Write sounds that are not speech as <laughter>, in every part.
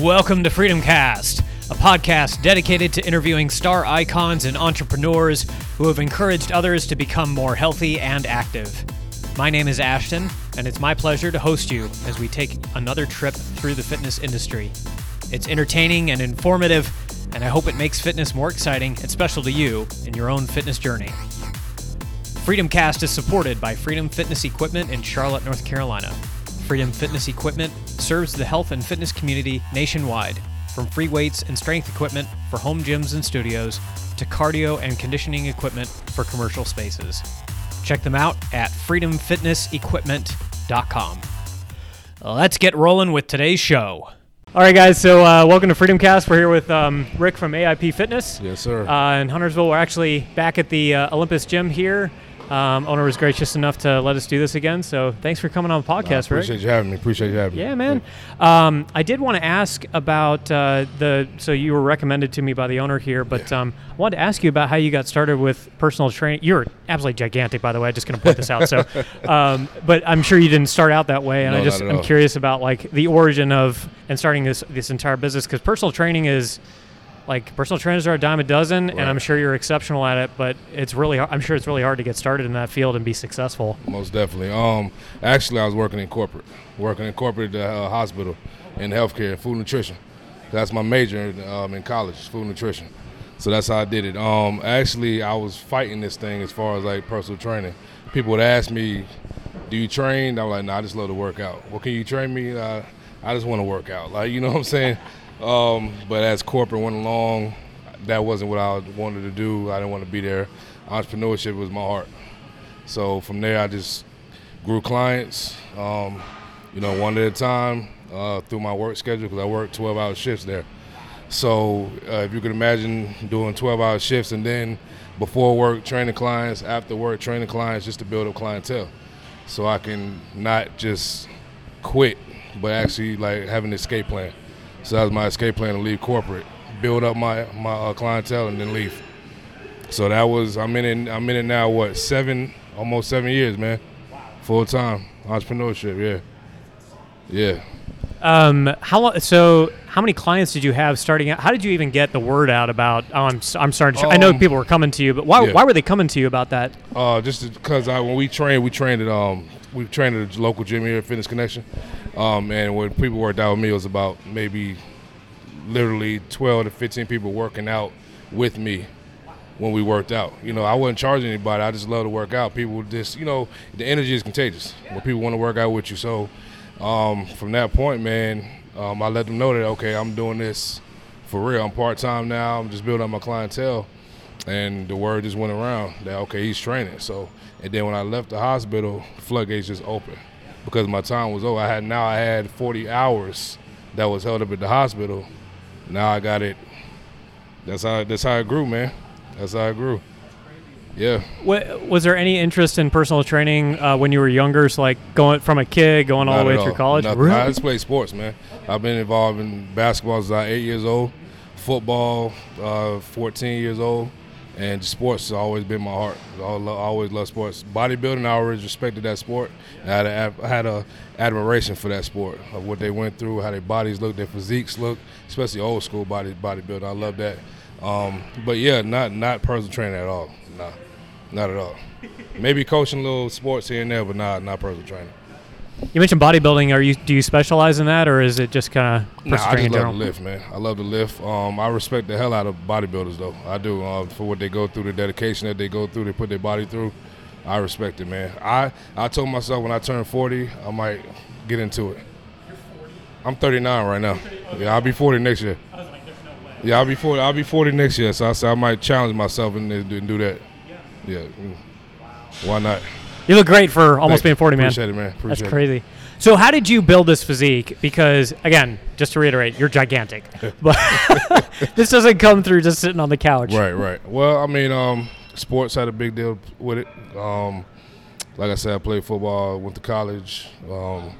Welcome to Freedom Cast, a podcast dedicated to interviewing star icons and entrepreneurs who have encouraged others to become more healthy and active. My name is Ashton, and it's my pleasure to host you as we take another trip through the fitness industry. It's entertaining and informative, and I hope it makes fitness more exciting and special to you in your own fitness journey. Freedom Cast is supported by Freedom Fitness Equipment in Charlotte, North Carolina. Freedom Fitness Equipment serves the health and fitness community nationwide, from free weights and strength equipment for home gyms and studios to cardio and conditioning equipment for commercial spaces. Check them out at freedomfitnessequipment.com. Let's get rolling with today's show. All right, guys. So, uh, welcome to Freedom Cast. We're here with um, Rick from AIP Fitness. Yes, sir. Uh, in Huntersville, we're actually back at the uh, Olympus Gym here. Um, owner was gracious enough to let us do this again. So, thanks for coming on the podcast, Rick. appreciate you having me. Appreciate you having me. Yeah, man. Um, I did want to ask about uh, the. So you were recommended to me by the owner here, but um, I wanted to ask you about how you got started with personal training. You're absolutely gigantic, by the way. I'm just going to point this out. So, <laughs> um, but I'm sure you didn't start out that way, and No, I just I'm curious about like the origin of and starting this this entire business because personal training is. Like personal trainers are a dime a dozen, and I'm sure you're exceptional at it. But it's really, I'm sure it's really hard to get started in that field and be successful. Most definitely. Um, actually, I was working in corporate, working in corporate at uh, hospital in healthcare, food nutrition. That's my major um, in college, food nutrition. So that's how I did it. Um, actually, I was fighting this thing as far as like personal training. People would ask me, "Do you train?" I'm like, "No, I just love to work out." Well, can you train me? Uh, I just want to work out. Like, you know what I'm saying? Um, but as corporate went along, that wasn't what I wanted to do. I didn't want to be there. Entrepreneurship was my heart. So from there, I just grew clients, um, you know, one at a time uh, through my work schedule because I work 12 hour shifts there. So uh, if you could imagine doing 12 hour shifts and then before work training clients, after work training clients just to build up clientele. So I can not just quit, but actually like have an escape plan. So that was my escape plan to leave corporate, build up my, my uh, clientele and then leave. So that was I'm in it I'm in it now what seven almost seven years man full time entrepreneurship yeah yeah Um, how lo- so? How many clients did you have starting out? How did you even get the word out about? Oh, I'm I'm starting. To tra-" I know Um, people were coming to you, but why yeah. why were they coming to you about that? uh, just because I when we trained we trained at um we trained at a local gym here at Fitness Connection um and when people worked out with me it was about maybe literally 12 to 15 people working out with me when we worked out. You know, I wasn't charging anybody. I just love to work out. People just, you know, the energy is contagious when people want to work out with you. So um, from that point, man, um, I let them know that okay, I'm doing this for real. I'm part time now. I'm just building up my clientele, and the word just went around that okay, he's training. So and then when I left the hospital, floodgates just opened because my time was over. I had now I had 40 hours that was held up at the hospital. Now I got it. That's how that's how it grew, man. That's how it grew. Yeah. Wa- was there any interest in personal training uh, when you were younger? So like going from a kid going all Not the way through college. Nothing. Really? I just play sports, man. I've been involved in basketball since I was eight years old, football, uh, 14 years old, and sports has always been my heart. I always love sports. Bodybuilding, I always respected that sport. I had a, I had a admiration for that sport of what they went through, how their bodies look, their physiques look, especially old school body bodybuilding. I love that. Um, but yeah, not not personal training at all. Nah, not at all. <laughs> Maybe coaching little sports here and there, but not not personal training. You mentioned bodybuilding. Are you do you specialize in that, or is it just kind of Nah, I just love general? to lift, man. I love to lift. Um, I respect the hell out of bodybuilders, though. I do uh, for what they go through, the dedication that they go through, they put their body through. I respect it, man. I I told myself when I turn 40, I might get into it. I'm 39 right now. Yeah, I'll be 40 next year. Yeah, I'll be 40. I'll be 40 next year. So I said I might challenge myself and, and do- that. Yeah. mm. Why not? You look great for almost being 40, man. Appreciate it, man. Appreciate That's it. crazy. So how did you build this physique? Because again, just to reiterate, you're gigantic, <laughs> but <laughs> this doesn't come through just sitting on the couch. Right, right. Well, I mean, um, sports had a big deal with it. Um, like I said, I played football, went to college, um,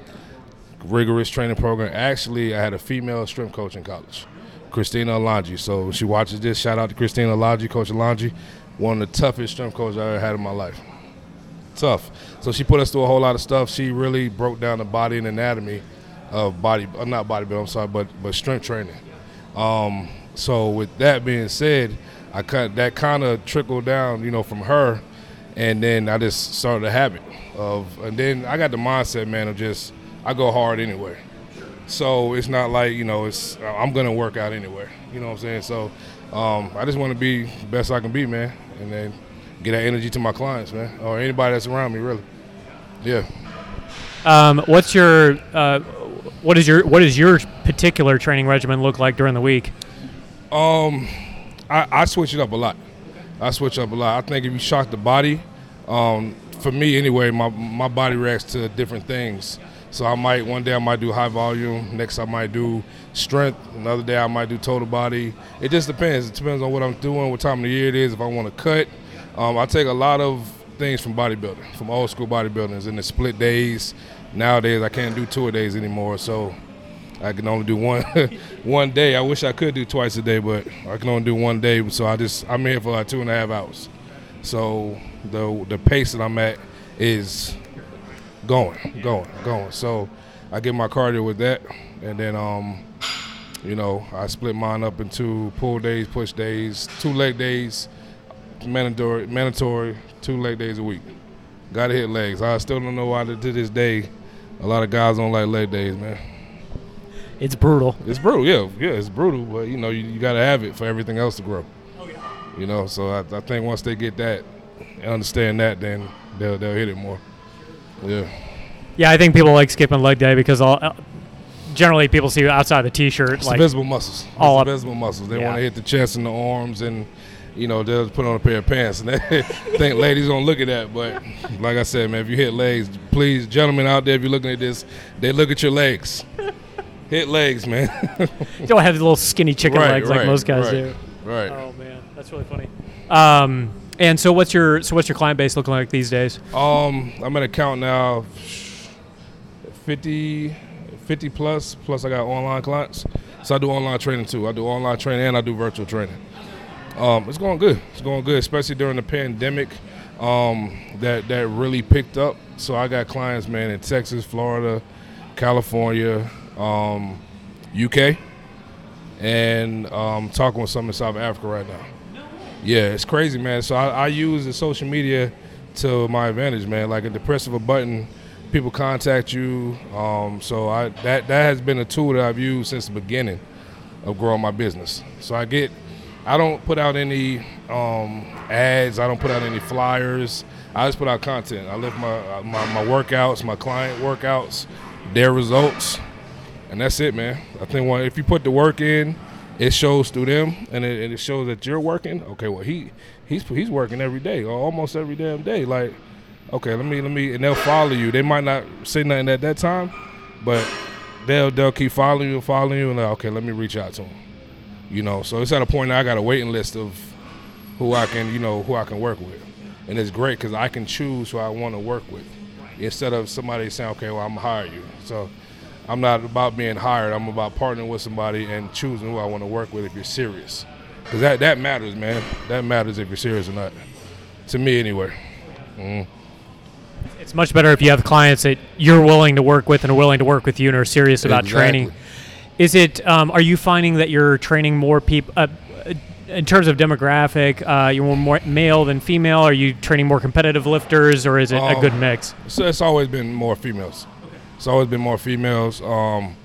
rigorous training program. Actually, I had a female strength coach in college, Christina Alonji. So she watches this. Shout out to Christina Alonji, Coach Alonji, one of the toughest strength coaches I ever had in my life. Tough. So she put us through a whole lot of stuff. She really broke down the body and anatomy of body, uh, not bodybuilding. I'm sorry, but but strength training. Um, so with that being said, I cut that kind of trickled down, you know, from her, and then I just started a habit of, and then I got the mindset, man, of just I go hard anyway. So it's not like you know it's I'm gonna work out anywhere. You know what I'm saying? So um, I just want to be the best I can be, man, and then get that energy to my clients, man, or anybody that's around me, really. Yeah. Um, what's your uh, what is your what does your particular training regimen look like during the week? Um, I, I switch it up a lot. I switch up a lot. I think if you shock the body, um, for me anyway, my my body reacts to different things. So I might one day I might do high volume, next I might do strength, another day I might do total body. It just depends. It depends on what I'm doing, what time of the year it is, if I want to cut. Um, I take a lot of things from bodybuilding, from old school bodybuilders, in the split days. Nowadays I can't do two days anymore, so I can only do one <laughs> one day. I wish I could do twice a day, but I can only do one day. So I just I'm here for like two and a half hours. So the the pace that I'm at is going, going, going. So I get my cardio with that, and then um, you know, I split mine up into pull days, push days, two leg days, mandatory, mandatory, two leg days a week. Got to hit legs. I still don't know why to this day. A lot of guys don't like leg days, man. It's brutal. It's brutal, yeah, yeah. It's brutal, but you know, you, you got to have it for everything else to grow. Oh, yeah. You know, so I, I think once they get that and understand that, then they'll they'll hit it more. Yeah. Yeah, I think people like skipping leg day because all, uh, generally people see outside the t-shirt It's like the visible muscles. It's all the visible muscles. They Yeah. want to hit the chest and the arms, and you know they'll put on a pair of pants. And <laughs> they think ladies don't look at that, but like I said, man, if you hit legs, please, gentlemen out there, if you're looking at this, they look at your legs. hit legs, man. you <laughs> don't have the little skinny chicken Right, legs like most guys right. do. right. Oh man, that's really funny. Um, and so what's your so what's your client base looking like these days? Um, I'm at a count now, 50, 50 plus. Plus, I got online clients, so I do online training too. I do online training and I do virtual training. Um, it's going good. It's going good, especially during the pandemic. Um, that that really picked up. So I got clients, man, in Texas, Florida, California, um, UK, and um, talking with some in South Africa right now. Yeah, it's crazy, man. So I, I use the social media to my advantage, man. Like at the press of a button, people contact you. Um, so I that that has been a tool that I've used since the beginning of growing my business. So I get, I don't put out any um, ads. I don't put out any flyers. I just put out content. I lift my my, my workouts, my client workouts, their results, and that's it, man. I think if you put the work in, it shows through them, and it, and it shows that you're working. Okay, well he he's he's working every day, or almost every damn day. Like, okay, let me let me, and they'll follow you. They might not say nothing at that time, but they'll they'll keep following you, following you, and like, okay, let me reach out to them. You know, so it's at a point now I got a waiting list of who I can, you know, who I can work with, and it's great because I can choose who I want to work with instead of somebody saying, okay, well I'm gonna hire you. So I'm not about being hired. I'm about partnering with somebody and choosing who I want to work with if you're serious. Because that, that matters, man. That matters if you're serious or not. To me, anyway. Mm. It's much better if you have clients that you're willing to work with and are willing to work with you and are serious about training. Is it? Um, are you finding that you're training more people? Uh, uh, in terms of demographic, uh, you're more male than female. Are you training more competitive lifters, or is it a Um, good mix? So it's always been more females. It's always been more females. Um,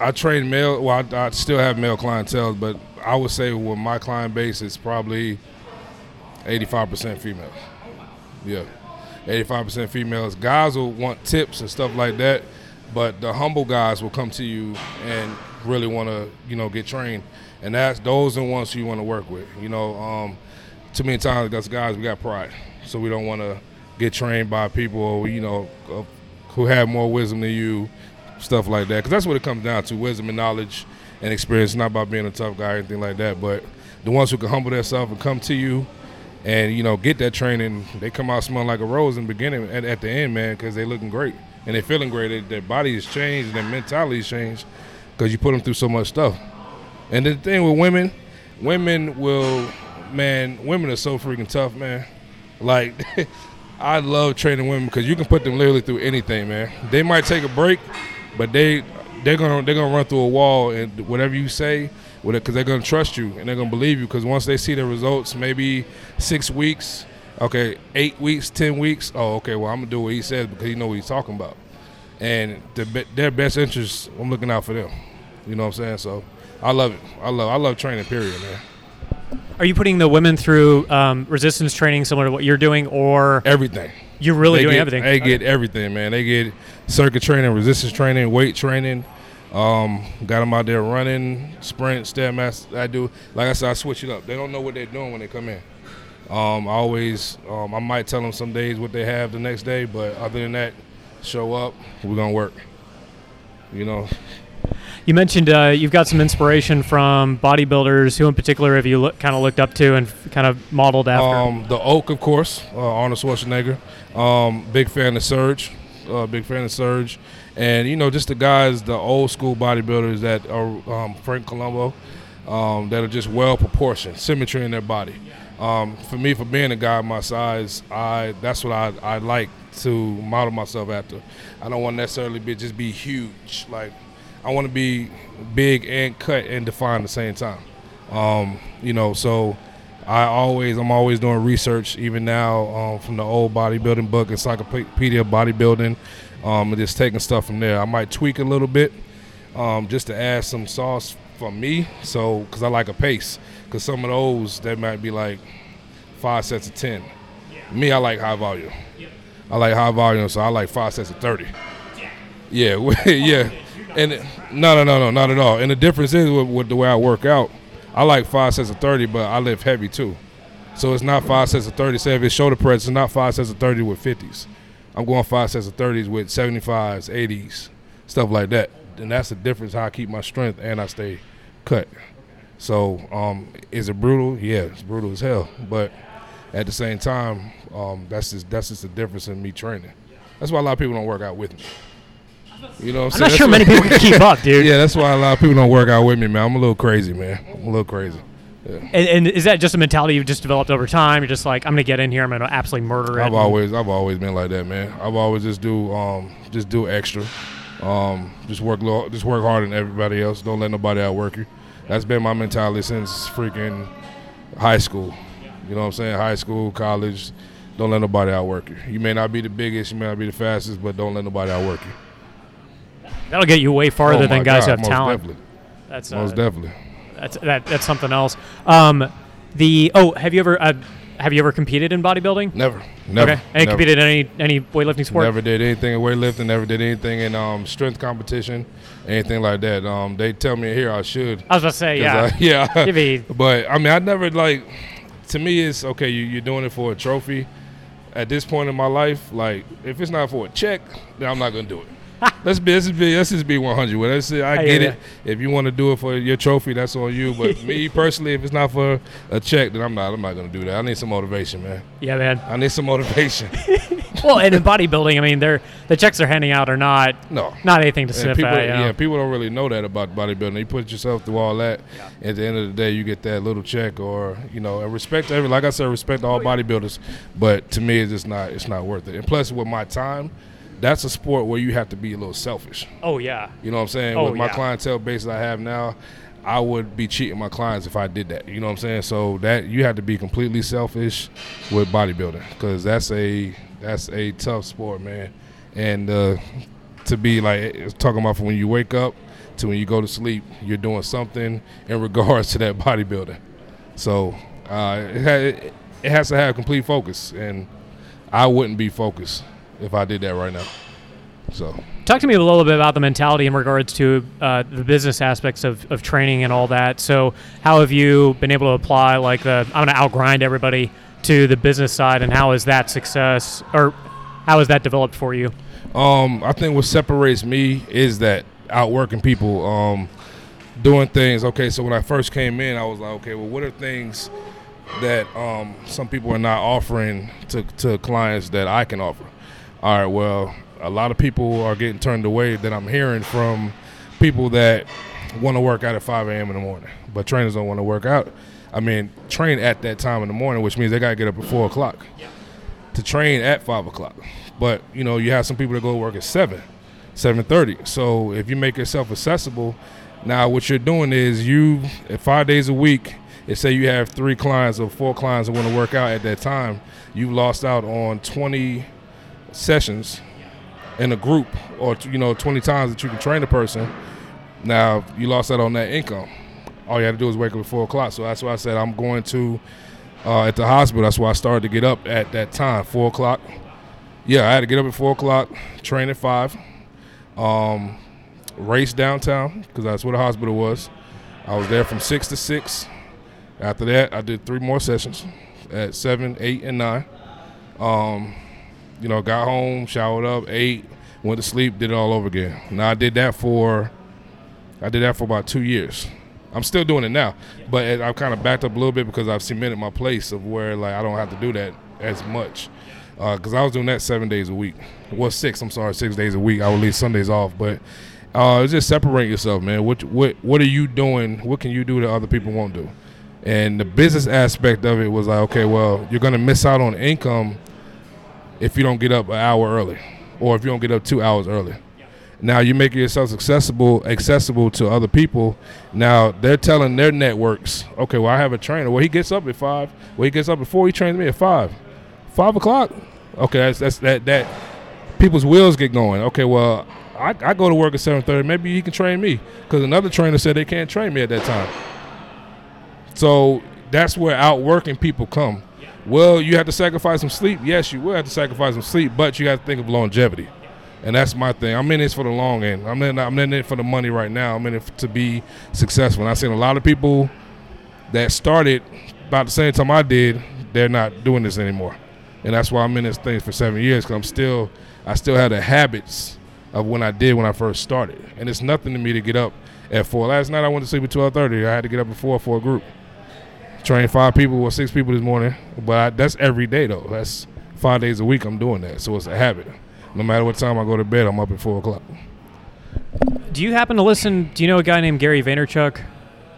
I train male. Well, I, I still have male clientele, but I would say with my client base, it's probably 85% females. Yeah, 85% females. Guys will want tips and stuff like that, but the humble guys will come to you and really want to, you know, get trained. And that's those are the ones you want to work with. You know, um, too many times us guys we got pride, so we don't want to get trained by people, you know, who have more wisdom than you, stuff like that. Because that's what it comes down to: wisdom and knowledge and experience. Not about being a tough guy or anything like that, but the ones who can humble themselves and come to you and you know get that training, they come out smelling like a rose in the beginning and at the end, man, because they looking great and they're feeling great. Their, their body has changed and their mentality has changed because you put them through so much stuff. And the thing with women, women will, man, women are so freaking tough, man. Like, <laughs> I love training women because you can put them literally through anything, man. They might take a break, but they they're gonna they're gonna run through a wall and whatever you say, because they're gonna trust you and they're gonna believe you. Because once they see the results, maybe six weeks, okay, eight weeks, ten weeks. Oh, okay. Well, I'm gonna do what he says because he know what he's talking about, and the, their best interests. I'm looking out for them. You know what I'm saying? So I love it. I love I love training. Period, man. Are you putting the women through um, resistance training similar to what you're doing, or everything? You're really they doing get, everything. They okay. get everything, man. They get circuit training, resistance training, weight training. Um, got them out there running, sprint, stairmaster. I do, like I said, I switch it up. They don't know what they're doing when they come in. Um, I always, um, I might tell them some days what they have the next day, but other than that, show up, we're gonna work. You know, you mentioned uh, you've got some inspiration from bodybuilders. Who in particular have you look, kind of looked up to and kind of modeled after? Um, the Oak, of course, uh, Arnold Schwarzenegger. Um, big fan of Serge. Uh, big fan of Serge. And, you know, just the guys, the old school bodybuilders that are um, Franco Columbu, um, that are just well proportioned, symmetry in their body. Um, for me, for being a guy my size, I that's what I, I like to model myself after. I don't want necessarily be just be huge. Like I want to be big and cut and defined at the same time. Um, you know, so I always I'm always doing research, even now um, from the old bodybuilding book, Encyclopedia Bodybuilding, um, and just taking stuff from there. I might tweak a little bit um, just to add some sauce for me, so because I like a pace. Because some of those that might be like five sets of ten. Me, I like high volume. I like high volume, so I like five sets of thirty. Yeah, yeah. <laughs> Oh, and no, no, no, no, not at all. And the difference is with, with, the way I work out. I like five sets of thirty, but I lift heavy too. So it's not five sets of thirty. Say if it's shoulder press, it's not five sets of thirty with fifties. I'm going five sets of thirties with seventy fives, eighties, stuff like that. And that's the difference how I keep my strength and I stay cut. So um, is it brutal? Yeah, it's brutal as hell. But at the same time, um, that's just that's just the difference in me training. That's why a lot of people don't work out with me. You know, what I'm, I'm not sure many people can keep up, dude. <laughs> Yeah, that's why a lot of people don't work out with me, man. I'm a little crazy, man. I'm a little crazy. Yeah. And, and, is that just a mentality you've just developed over time? You're just like, I'm gonna get in here, I'm gonna absolutely murder it. I've always, I've always been like that, man. I've always just do, um, just do extra, um, just work, low, just work harder than everybody else. Don't let nobody outwork you. That's been my mentality since freaking high school. You know what I'm saying? High school, college. Don't let nobody outwork you. You may not be the biggest, you may not be the fastest, but don't let nobody outwork you. That'll get you way farther oh than guys God, who have most talent. Definitely. That's most uh, definitely. That's that, that's something else. Um, the oh, have you ever uh, have you ever competed in bodybuilding? Never, never. Okay, and never. competed in any any weightlifting sport? Never did anything in weightlifting. Never did anything in um, strength competition, anything like that. Um, they tell me here I should. I was about to say, yeah, I, <laughs> yeah. But I mean, I never like. To me, it's okay. You, you're doing it for a trophy. At this point in my life, like if it's not for a check, then I'm not gonna do it let's <laughs> be let's be let's just be 100 with us. I get it. If you want to do it for your trophy, that's on you. But <laughs> me personally, if it's not for a check, then I'm not. I'm not gonna do that. I need some motivation, man. Yeah, man. I need some motivation. <laughs> well, and in bodybuilding, I mean, they're the checks they're handing out are not no not anything to sniff people, at. You know? Yeah, people don't really know that about bodybuilding. You put yourself through all that. Yeah. At the end of the day, you get that little check, or you know, and respect every. Like I said, respect all oh, bodybuilders. But to me, it's just not. It's not worth it. And plus, with my time that's a sport where you have to be a little selfish. Oh yeah. You know what I'm saying? Oh, With my yeah. clientele base that I have now, I would be cheating my clients if I did that. You know what I'm saying? So that you have to be completely selfish with bodybuilding because that's a that's a tough sport, man. And uh, to be like talking about from when you wake up to when you go to sleep, you're doing something in regards to that bodybuilding. So uh, it, it has to have complete focus, and I wouldn't be focused if I did that right now. So, talk to me a little bit about the mentality in regards to uh, the business aspects of, of training and all that. So, how have you been able to apply like the I'm going to outgrind everybody to the business side, and how is that success or how has that developed for you? Um, I think what separates me is that outworking people, um, doing things. Okay, so when I first came in, I was like, okay, well, what are things that um, some people are not offering to, to clients that I can offer? All right, well, a lot of people are getting turned away that I'm hearing from people that want to work out at 5 a.m. in the morning, but trainers don't want to work out. I mean, train at that time in the morning, which means they got to get up at 4 o'clock to train at 5 o'clock. But, you know, you have some people that go to work at 7. 7:30. So if you make yourself accessible, now what you're doing is you five days a week. And say you have three clients or four clients that want to work out at that time, you've lost out on 20 sessions in a group, or you know, 20 times that you can train a person. Now you lost out on that income. All you had to do is wake up at four o'clock. So that's why I said I'm going to uh, at the hospital. That's why I started to get up at that time, four o'clock. Yeah, I had to get up at four o'clock, train at five, um, race downtown because that's where the hospital was. I was there from six to six. After that, I did three more sessions at seven, eight, and nine. Um, you know, got home, showered up, ate, went to sleep, did it all over again. Now I did that for, I did that for about two years. I'm still doing it now, but I've kind of backed up a little bit because I've cemented my place of where like I don't have to do that as much. Because uh, I was doing that seven days a week. Well, six. I'm sorry, six days a week. I would leave Sundays off, but uh, just separate yourself, man. What what what are you doing? What can you do that other people won't do? And the business aspect of it was like, okay, well, you're to miss out on income if you don't get up an hour early, or if you don't get up two hours early. Now you're making yourself accessible accessible to other people. Now they're telling their networks, okay, well I have a trainer. Well he gets up at five. Well he gets up at four. He trains me at five. Five o'clock. Okay, that's, that's that that people's wheels get going. Okay, well I, I go to work at seven thirty. Maybe he can train me because another trainer said they can't train me at that time. So that's where outworking people come. Well, you have to sacrifice some sleep. Yes, you will have to sacrifice some sleep, but you have to think of longevity. And that's my thing. I'm in this for the long end. I'm in, I'm in it for the money right now. I'm in it to be successful. And I've seen a lot of people that started about the same time I did, they're not doing this anymore. And that's why I'm in this thing for seven years because I'm still, I still have the habits of when I did when I first started. And it's nothing to me to get up at four. Last night I went to sleep at 12:30. I had to get up at four for a group train five people or six people this morning, but I, that's every day though. That's five days a week. I'm doing that, so it's a habit. No matter what time I go to bed, I'm up at four o'clock. Do you happen to listen? Do you know a guy named Gary Vaynerchuk?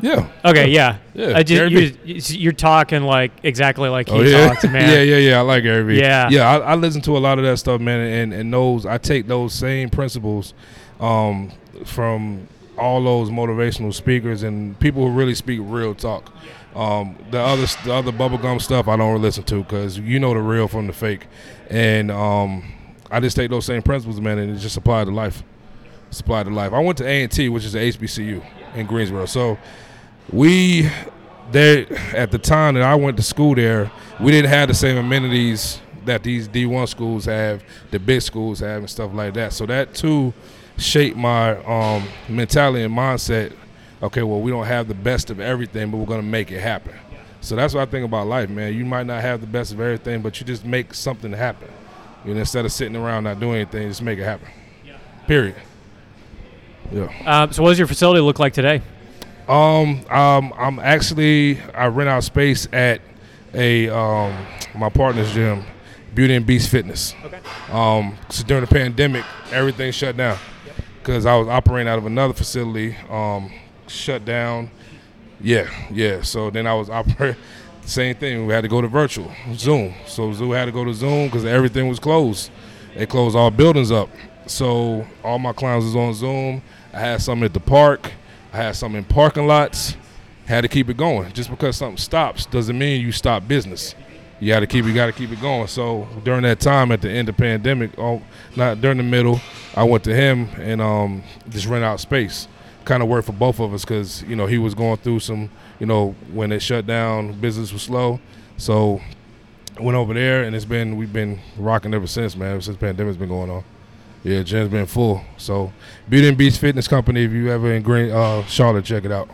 Yeah. Okay. Yeah. Yeah. I just, you, are talking like exactly like he oh, yeah? talks, <laughs> man. yeah, yeah, yeah. I like Gary Vee. Yeah. Yeah. I, I, listen to a lot of that stuff, man, and and those I take those same principles um, from all those motivational speakers and people who really speak real talk. Um, the other the other bubblegum stuff I don't listen to because you know the real from the fake, and um, I just take those same principles, man, and it just apply to life. Apply to life. I went to A and T, which is the HBCU in Greensboro. So we there at the time that I went to school there, we didn't have the same amenities that these D1 schools have, the big schools have, and stuff like that. So that too shaped my um, mentality and mindset okay, well, we don't have the best of everything, but we're going to make it happen. So that's what I think about life, man. You might not have the best of everything, but you just make something happen. You know, instead of sitting around not doing anything, just make it happen. Period. Yeah. Uh, so, what does your facility look like today? Um, um, I'm actually I rent out space at a um, my partner's gym, Beauty and Beast Fitness. Okay. Um, so during the pandemic, everything shut down because I was operating out of another facility. Um, shut down. Yeah, yeah. So then I was operating. <laughs> Same thing. We had to go to virtual Zoom. So Zoom had to go to Zoom because everything was closed. They closed all buildings up. So all my clients was on Zoom. I had some at the park. I had some in parking lots. Had to keep it going. Just because something stops doesn't mean you stop business. You got to keep. You got to keep it going. So during that time, at the end of pandemic, oh, not during the middle, I went to him and um, just rent out space kind of worked for both of us because you know he was going through some you know when it shut down business was slow. So went over there and it's been we've been rocking ever since man ever since pandemic's been going on. Yeah gym's been full. So beauty and beast fitness company if you ever in green uh, charlotte check it out.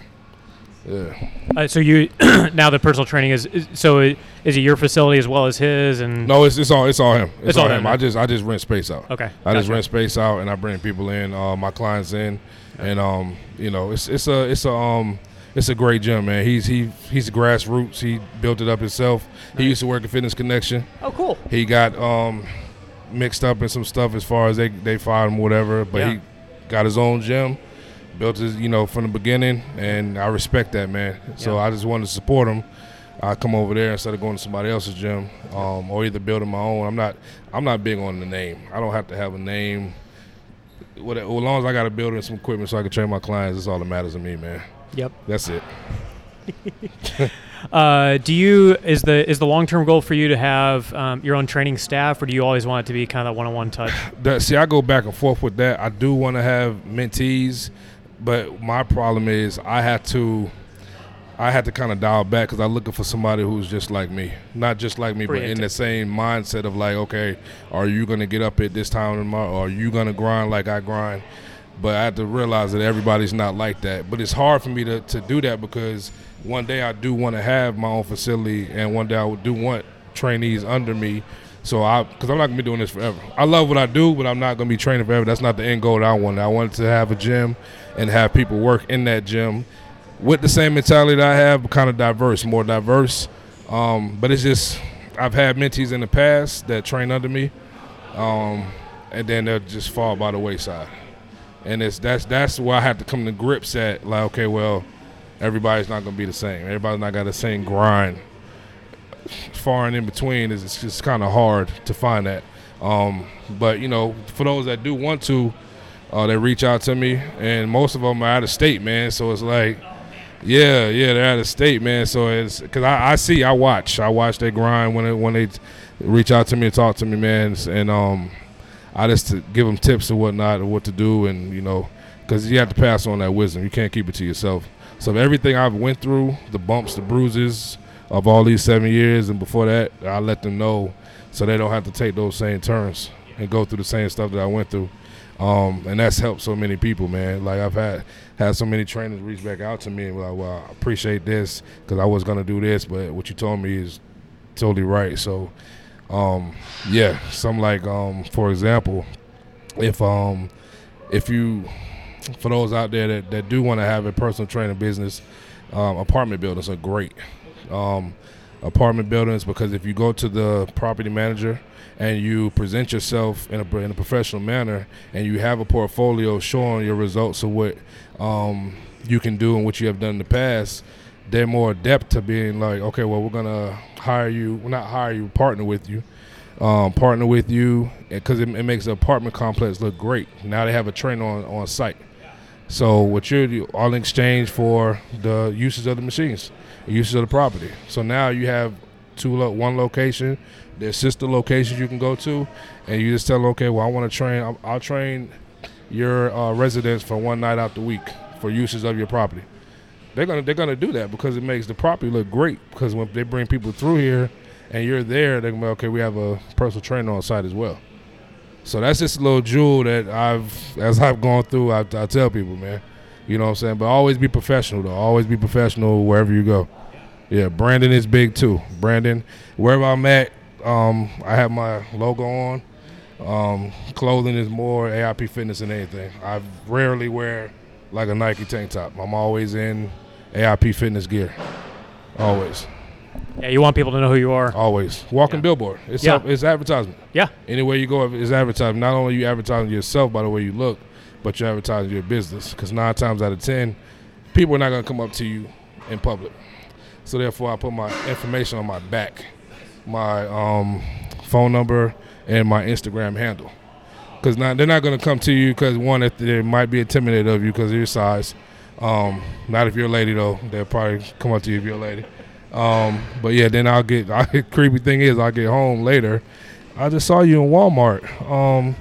Yeah. Uh, so you <clears throat> now the personal training is, is so is it your facility as well as his and? No it's, it's all it's all him. It's, it's all, all him. him. I just i just rent space out. Okay i gotcha. just rent space out and i bring people in uh, my clients in and um, you know, it's it's a it's a um, it's a great gym, man. He's he he's grassroots. He built it up himself. Nice. He used to work at Fitness Connection. Oh, cool. He got um, mixed up in some stuff as far as they they fired him, whatever. But yeah. he got his own gym, built his you know from the beginning, and I respect that man. So yeah. I just wanted to support him. I come over there instead of going to somebody else's gym, um, or either building my own. I'm not I'm not big on the name. I don't have to have a name what, as long as I got a building and some equipment so I can train my clients, that's all that matters to me, man. Yep. That's it. <laughs> Uh, do you is the is the long term goal for you to have um, your own training staff, or do you always want it to be kind of that one on one touch? <sighs> That, see, I go back and forth with that. I do want to have mentees, but my problem is I have to. I had to kind of dial back because I'm looking for somebody who's just like me, not just like me, but in the same mindset of like, okay, are you gonna get up at this time tomorrow? Or are you gonna grind like I grind? But I had to realize that everybody's not like that. But it's hard for me to, to do that because one day I do want to have my own facility, and one day I would do want trainees under me. So I, because I'm not gonna be doing this forever. I love what I do, but I'm not gonna be training forever. That's not the end goal that I want. I wanted to have a gym and have people work in that gym with the same mentality that I have, but kind of diverse, more diverse. Um, but it's just I've had mentees in the past that train under me, um, and then they'll just fall by the wayside. And it's that's that's where I have to come to grips at like, okay, well, everybody's not gonna be the same. Everybody's not got the same grind. Far and in between is it's just kind of hard to find that. Um, but you know, for those that do want to, uh, they reach out to me, and most of them are out of state, man. So it's like yeah, yeah, they're out of state, man. So it's because I, I, see, I watch, I watch they grind when they when they reach out to me and talk to me, man. And um, I just give them tips and whatnot and what to do, and you know, because you have to pass on that wisdom. You can't keep it to yourself. So everything I've went through, the bumps, the bruises of all these seven years, and before that, I let them know so they don't have to take those same turns and go through the same stuff that I went through. Um, and that's helped so many people, man. Like I've had had so many trainers reach back out to me and like, well, I appreciate this because I was gonna do this, but what you told me is totally right. So, um, yeah, some like, um, for example, if um, if you, for those out there that, that do want to have a personal training business, um, apartment buildings are great. Um, apartment buildings because if you go to the property manager and you present yourself in a, in a professional manner and you have a portfolio showing your results of what um, you can do and what you have done in the past, they're more adept to being like, okay, well, we're gonna hire you, well, not hire you, partner with you, um, partner with you, because it, it, makes the apartment complex look great. Now they have a trainer on on site. So what you're all in exchange for the uses of the machines, uses of the property. So now you have two, one location there's sister locations you can go to, and you just tell them, okay, well, I want to train. I'll, I'll, train your uh, residents for one night out the week for uses of your property. They're gonna they're gonna do that because it makes the property look great. Because when they bring people through here, and you're there, they're gonna be okay. We have a personal trainer on site as well. So that's just a little jewel that I've as I've gone through. I, I tell people, man, you know what I'm saying. But always be professional though. Always be professional wherever you go. Yeah, Branding is big too. Branding, wherever I'm at, um, I have my logo on. Um, clothing is more AIP fitness than anything. I rarely wear like a Nike tank top. I'm always in AIP fitness gear. Always. Yeah, you want people to know who you are. Always. Walking yeah. billboard. It's yeah. it's advertisement. Yeah. Anywhere you go, it's advertising. Not only you advertising yourself by the way you look, but you're advertising your business. Because nine times out of ten, people are not going to come up to you in public. So therefore, I put my information on my back my um, phone number, and my Instagram handle. Because now they're not going to come to you because one, if they might be intimidated of you because of your size. Um, not if you're a lady though. They'll probably come up to you if you're a lady. Um, but yeah, then I'll get. <laughs> I, creepy thing is, I'll get home later. I just saw you in Walmart. Um,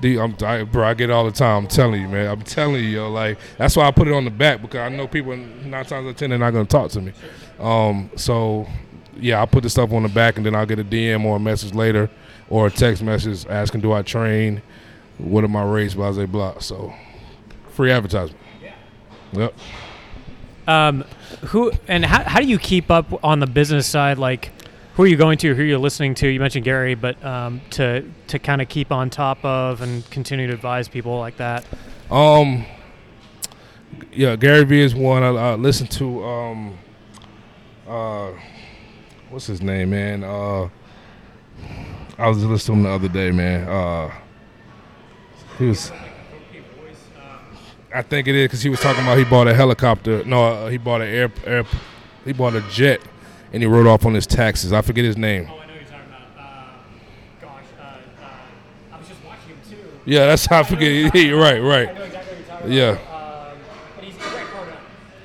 the, I'm, I, bro, I get all the time. I'm telling you, man. I'm telling you, yo. Like that's why I put it on the back because I know people nine times out of ten they're not gonna talk to me. Um, so yeah, I'll put the stuff on the back, and then I'll get a DM or a message later, or a text message asking, "Do I train? What are my rates?" Blah blah blah. So, free advertisement. Yeah. Yep. Um, who and how, how do you keep up on the business side? Like, who are you going to? Who are you listening to? You mentioned Gary, but um, to to kind of keep on top of and continue to advise people like that. Um. Yeah, Gary Vee is one. I, I listen to. Um. Uh what's his name, man? Uh, I was listening to him the other day, man. Uh, he was. I think it is because he was talking about he bought a helicopter. No, uh, he bought an air, air, he bought a jet, and he wrote off on his taxes. I forget his name. Oh, I know you're talking about. Uh, gosh, uh, uh, I was just watching him too. Yeah, that's how I forget. <laughs> You're right, right. Yeah. Uh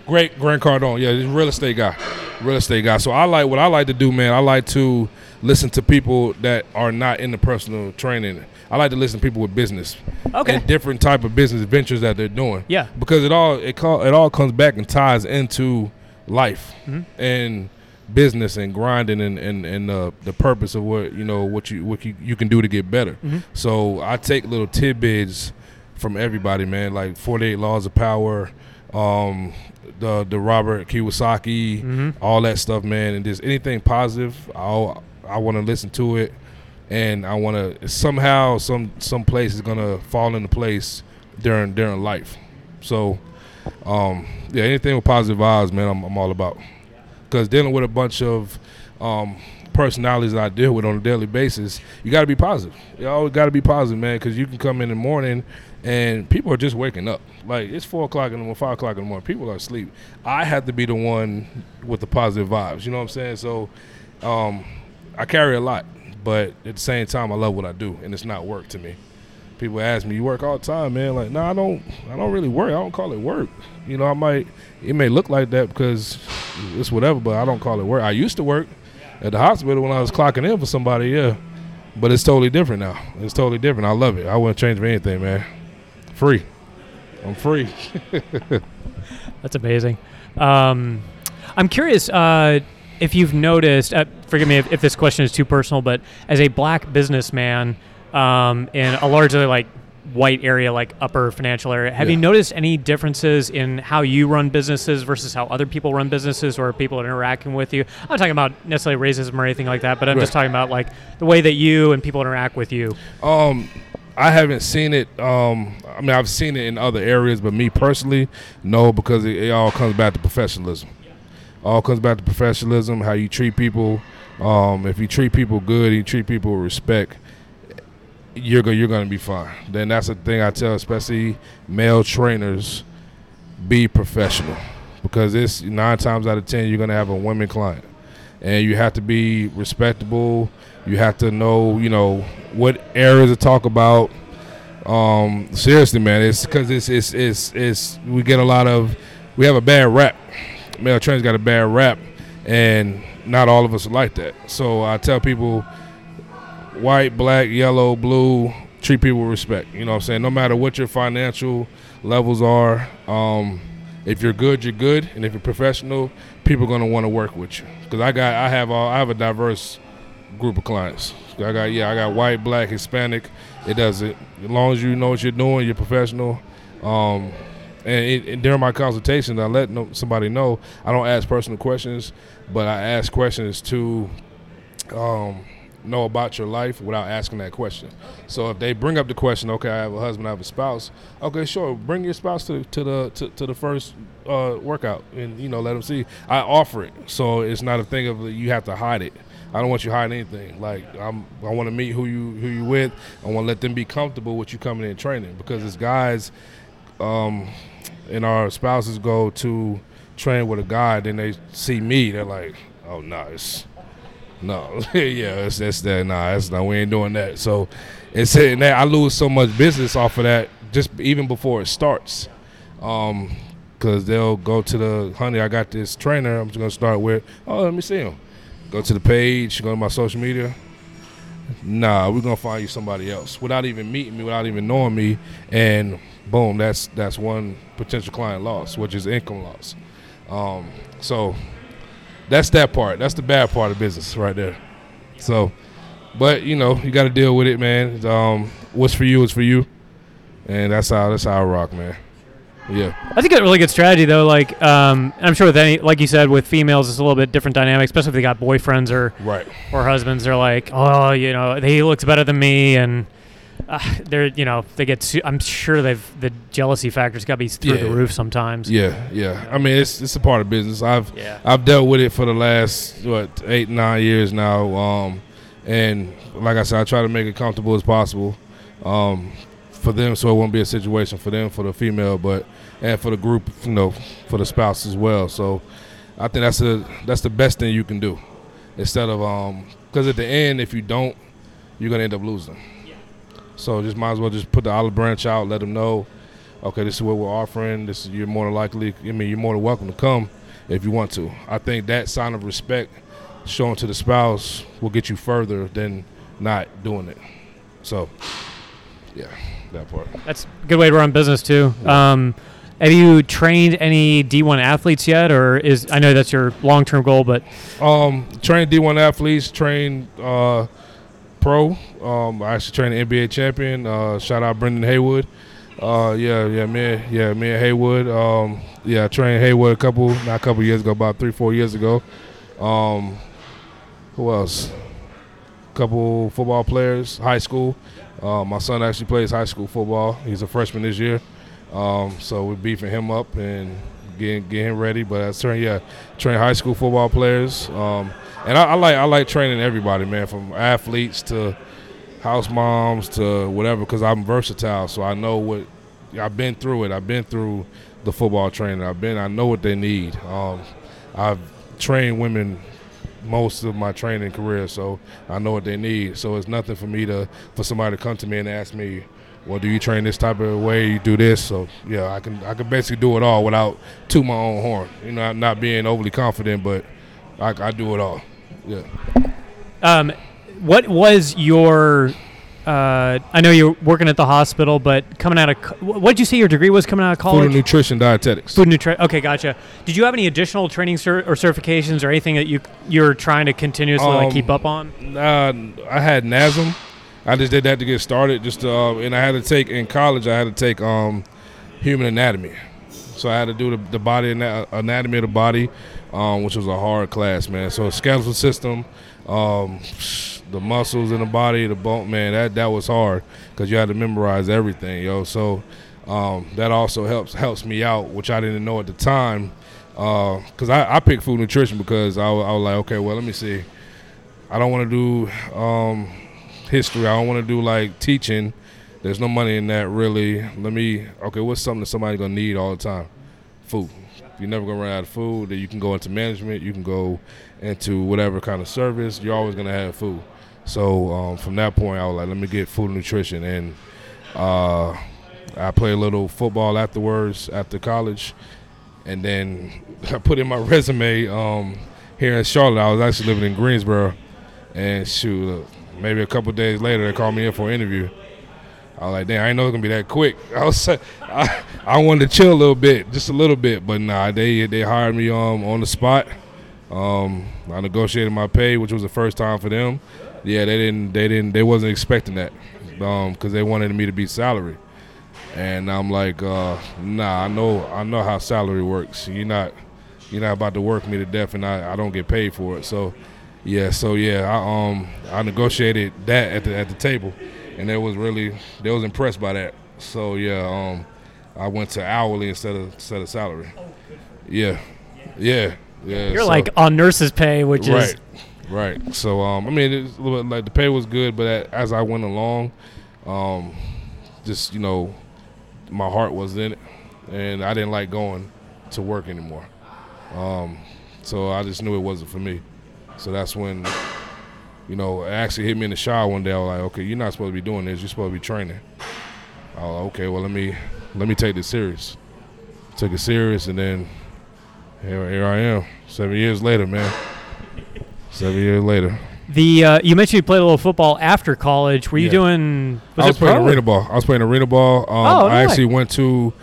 great Grant Cardone. Yeah, he's a real estate guy. Real estate guy. So I like what I like to do, man. I like to listen to people that are not in the personal training. I like to listen to people with business. Okay. And different type of business ventures that they're doing. Yeah. Because it all it call, it all comes back and ties into life and business and grinding and and, and uh, the purpose of what you know what you what you, you can do to get better. So I take little tidbits from everybody, man. Like Forty Eight Laws of Power, um, the the Robert Kiyosaki, all that stuff, man. And just anything positive, I I want to listen to it, and I want to somehow some some place is gonna fall into place during during life. So, um, yeah, anything with positive vibes, man, I'm, I'm all about. Because dealing with a bunch of um, personalities that I deal with on a daily basis, you got to be positive. You always got to be positive, man. Because you can come in the morning and people are just waking up. Like it's four o'clock in the morning, five o'clock in the morning. People are asleep. I have to be the one with the positive vibes. You know what I'm saying? So, um, I carry a lot, but at the same time, I love what I do, and it's not work to me. People ask me, "You work all the time, man?" Like, no, I don't. I don't really work. I don't call it work. You know, I might. It may look like that because it's whatever, but I don't call it work. I used to work at the hospital when I was clocking in for somebody, yeah. But it's totally different now. It's totally different. I love it. I wouldn't change for anything, man. Free. I'm free. <laughs> That's amazing. Um, I'm curious uh, if you've noticed. Uh, forgive me if, if this question is too personal, but as a black businessman um, in a largely like white area, like upper financial area, have you noticed any differences in how you run businesses versus how other people run businesses or people are interacting with you? I'm not talking about necessarily racism or anything like that, but I'm just talking about like the way that you and people interact with you. Um, I haven't seen it. Um, I mean, I've seen it in other areas, but me personally, no, because it, it all comes back to professionalism. All comes back to professionalism, how you treat people. Um, if you treat people good, you treat people with respect, you're go, you're to be fine. Then that's the thing I tell, especially male trainers, be professional, because it's nine times out of ten you're to have a women client, and you have to be respectable. You have to know, you know, what areas to talk about. Um, seriously, man, it's because it's, it's it's it's we get a lot of we have a bad rap. Male trainers got a bad rap, and not all of us are like that. So I tell people, white, black, yellow, blue, treat people with respect. You know what I'm saying? No matter what your financial levels are, um, if you're good, you're good, and if you're professional, people are gonna want to work with you. Because I got, I have, all, I have a diverse group of clients. I got, yeah, I got white, black, Hispanic. It does it as long as you know what you're doing, you're professional. Um, and, it, and during my consultations, I let no, somebody know I don't ask personal questions, but I ask questions to um, know about your life without asking that question. So if they bring up the question, okay, I have a husband, I have a spouse. Okay, sure, bring your spouse to, to the to, to the first uh, workout, and you know let them see. I offer it, so it's not a thing of you have to hide it. I don't want you hiding anything. Like I'm, I want to meet who you who you with. I want to let them be comfortable with you coming in training because as guys, um, and our spouses go to train with a guy, then they see me, they're like, oh no, no, <laughs> yeah, it's that's that. Nah, that's not. We ain't doing that. So it's and that I lose so much business off of that just even before it starts. Um, cause they'll go to the honey. I got this trainer. I'm just gonna start with. Oh, let me see him. Go to the page. Go to my social media. Nah, we're gonna find you somebody else without even meeting me, without even knowing me, and boom, that's that's one potential client loss, which is income loss. Um, so that's that part. That's the bad part of business right there. So, but you know, you got to deal with it, man. Um, what's for you is for you, and that's how that's how I rock, man. Yeah, I think it's a really good strategy, though. Like, um, I'm sure with any, like you said, with females, it's a little bit different dynamic, especially if they got boyfriends or right. or husbands. They're like, oh, you know, he looks better than me, and uh, they're, you know, they get. Su- I'm sure they've the jealousy factor's got to be through the roof sometimes. Yeah, yeah. I mean, it's it's a part of business. I've Yeah. I've dealt with it for the last what eight nine years now, um, and like I said, I try to make it comfortable as possible um, for them, so it won't be a situation for them, for the female, but and for the group, you know, for the spouse as well. So I think that's a that's the best thing you can do, instead of um, because at the end, if you don't, you're gonna end up losing. So just might as well just put the olive branch out, let them know, okay, this is what we're offering. This is you're more than likely. I mean, you're more than welcome to come if you want to. I think that sign of respect shown to the spouse will get you further than not doing it. So, yeah, that part. That's a good way to run business too. Um, have you trained any D1 athletes yet, or is I know that's your long-term goal, but Um, train D1 athletes, train uh, pro. Um, I actually trained an NBA champion. Uh, shout out Brendan Haywood. Uh, yeah, yeah, me, yeah, me and Haywood. Um, yeah, I trained Haywood a couple, not a couple years ago, about three, four years ago. Um, who else? A couple football players, high school. Uh, my son actually plays high school football. He's a freshman this year. Um, so we're beefing him up and getting getting ready. But I train, yeah, train high school football players. Um, and I, I like I like training everybody, man, from athletes to house moms to whatever, because I'm versatile. So I know what I've been through it. I've been through the football training. I've been. I know what they need. Um, I've trained women most of my training career, so I know what they need. So it's nothing for me to for somebody to come to me and ask me, "Well, do you train this type of way? You do this?" So yeah, I can I can basically do it all without to my own horn. You know, I'm not being overly confident, but I, I do it all. Yeah. um, what was your? Uh, I know you're working at the hospital, but coming out of co- what did you say your degree was coming out of college? Food and nutrition dietetics. Food nutrition. Okay, gotcha. Did you have any additional training cer- or certifications or anything that you you're trying to continuously like Um, keep up on? Uh, I had NASM. I just did that to get started. Just uh, and I had to take in college. I had to take um, human anatomy. So I had to do the, the body anatomy of the body, um, which was a hard class, man. So skeletal system, um, the muscles in the body, the bone, man. That that was hard because you had to memorize everything, yo. So um, that also helps helps me out, which I didn't know at the time. Because I, I picked food nutrition because I, I was like, okay, well, let me see. I don't want to do um, history. I don't want to do like teaching. There's no money in that really. Let me. Okay, what's something that somebody's gonna need all the time? Food. You're never gonna run out of food. Then you can go into management. You can go into whatever kind of service. You're always gonna have food. So um, from that point, I was like, let me get food and nutrition, and uh, I played a little football afterwards after college, and then <laughs> I put in my resume um, here in Charlotte. I was actually living in Greensboro, and shoot, maybe a couple days later, they called me in for an interview. I was like, damn, I didn't know it was gonna be that quick. <laughs> I was, I, I wanted to chill a little bit, just a little bit, but nah, they they hired me um on the spot. Um, I negotiated my pay, which was the first time for them. Yeah, they didn't, they didn't, they wasn't expecting that, um, because they wanted me to be salary. And I'm like, uh, nah, I know, I know how salary works. You're not, you're not about to work me to death, and I, I don't get paid for it. So, yeah, so yeah, I um, I negotiated that at the at the table, and they was really, they was impressed by that. So yeah, um, I went to hourly instead of instead of salary. Yeah, yeah, yeah. You're so- like on nurse's pay, which is right, right. So um, I mean, it's a little bit like the pay was good, but as I went along, um, just you know, my heart was in it, and I didn't like going to work anymore. Um, so I just knew it wasn't for me. So that's when, you know, it actually hit me in the shower one day. I was like, okay, you're not supposed to be doing this. You're supposed to be training. I was like, okay, well let me let me take this serious. Took it serious, and then here, here I am, seven years later, man. Seven years later. the. Uh, you mentioned you played a little football after college. Were you Yeah. doing? Was I was playing arena ball. I was playing arena ball. Um, Oh, I no actually went to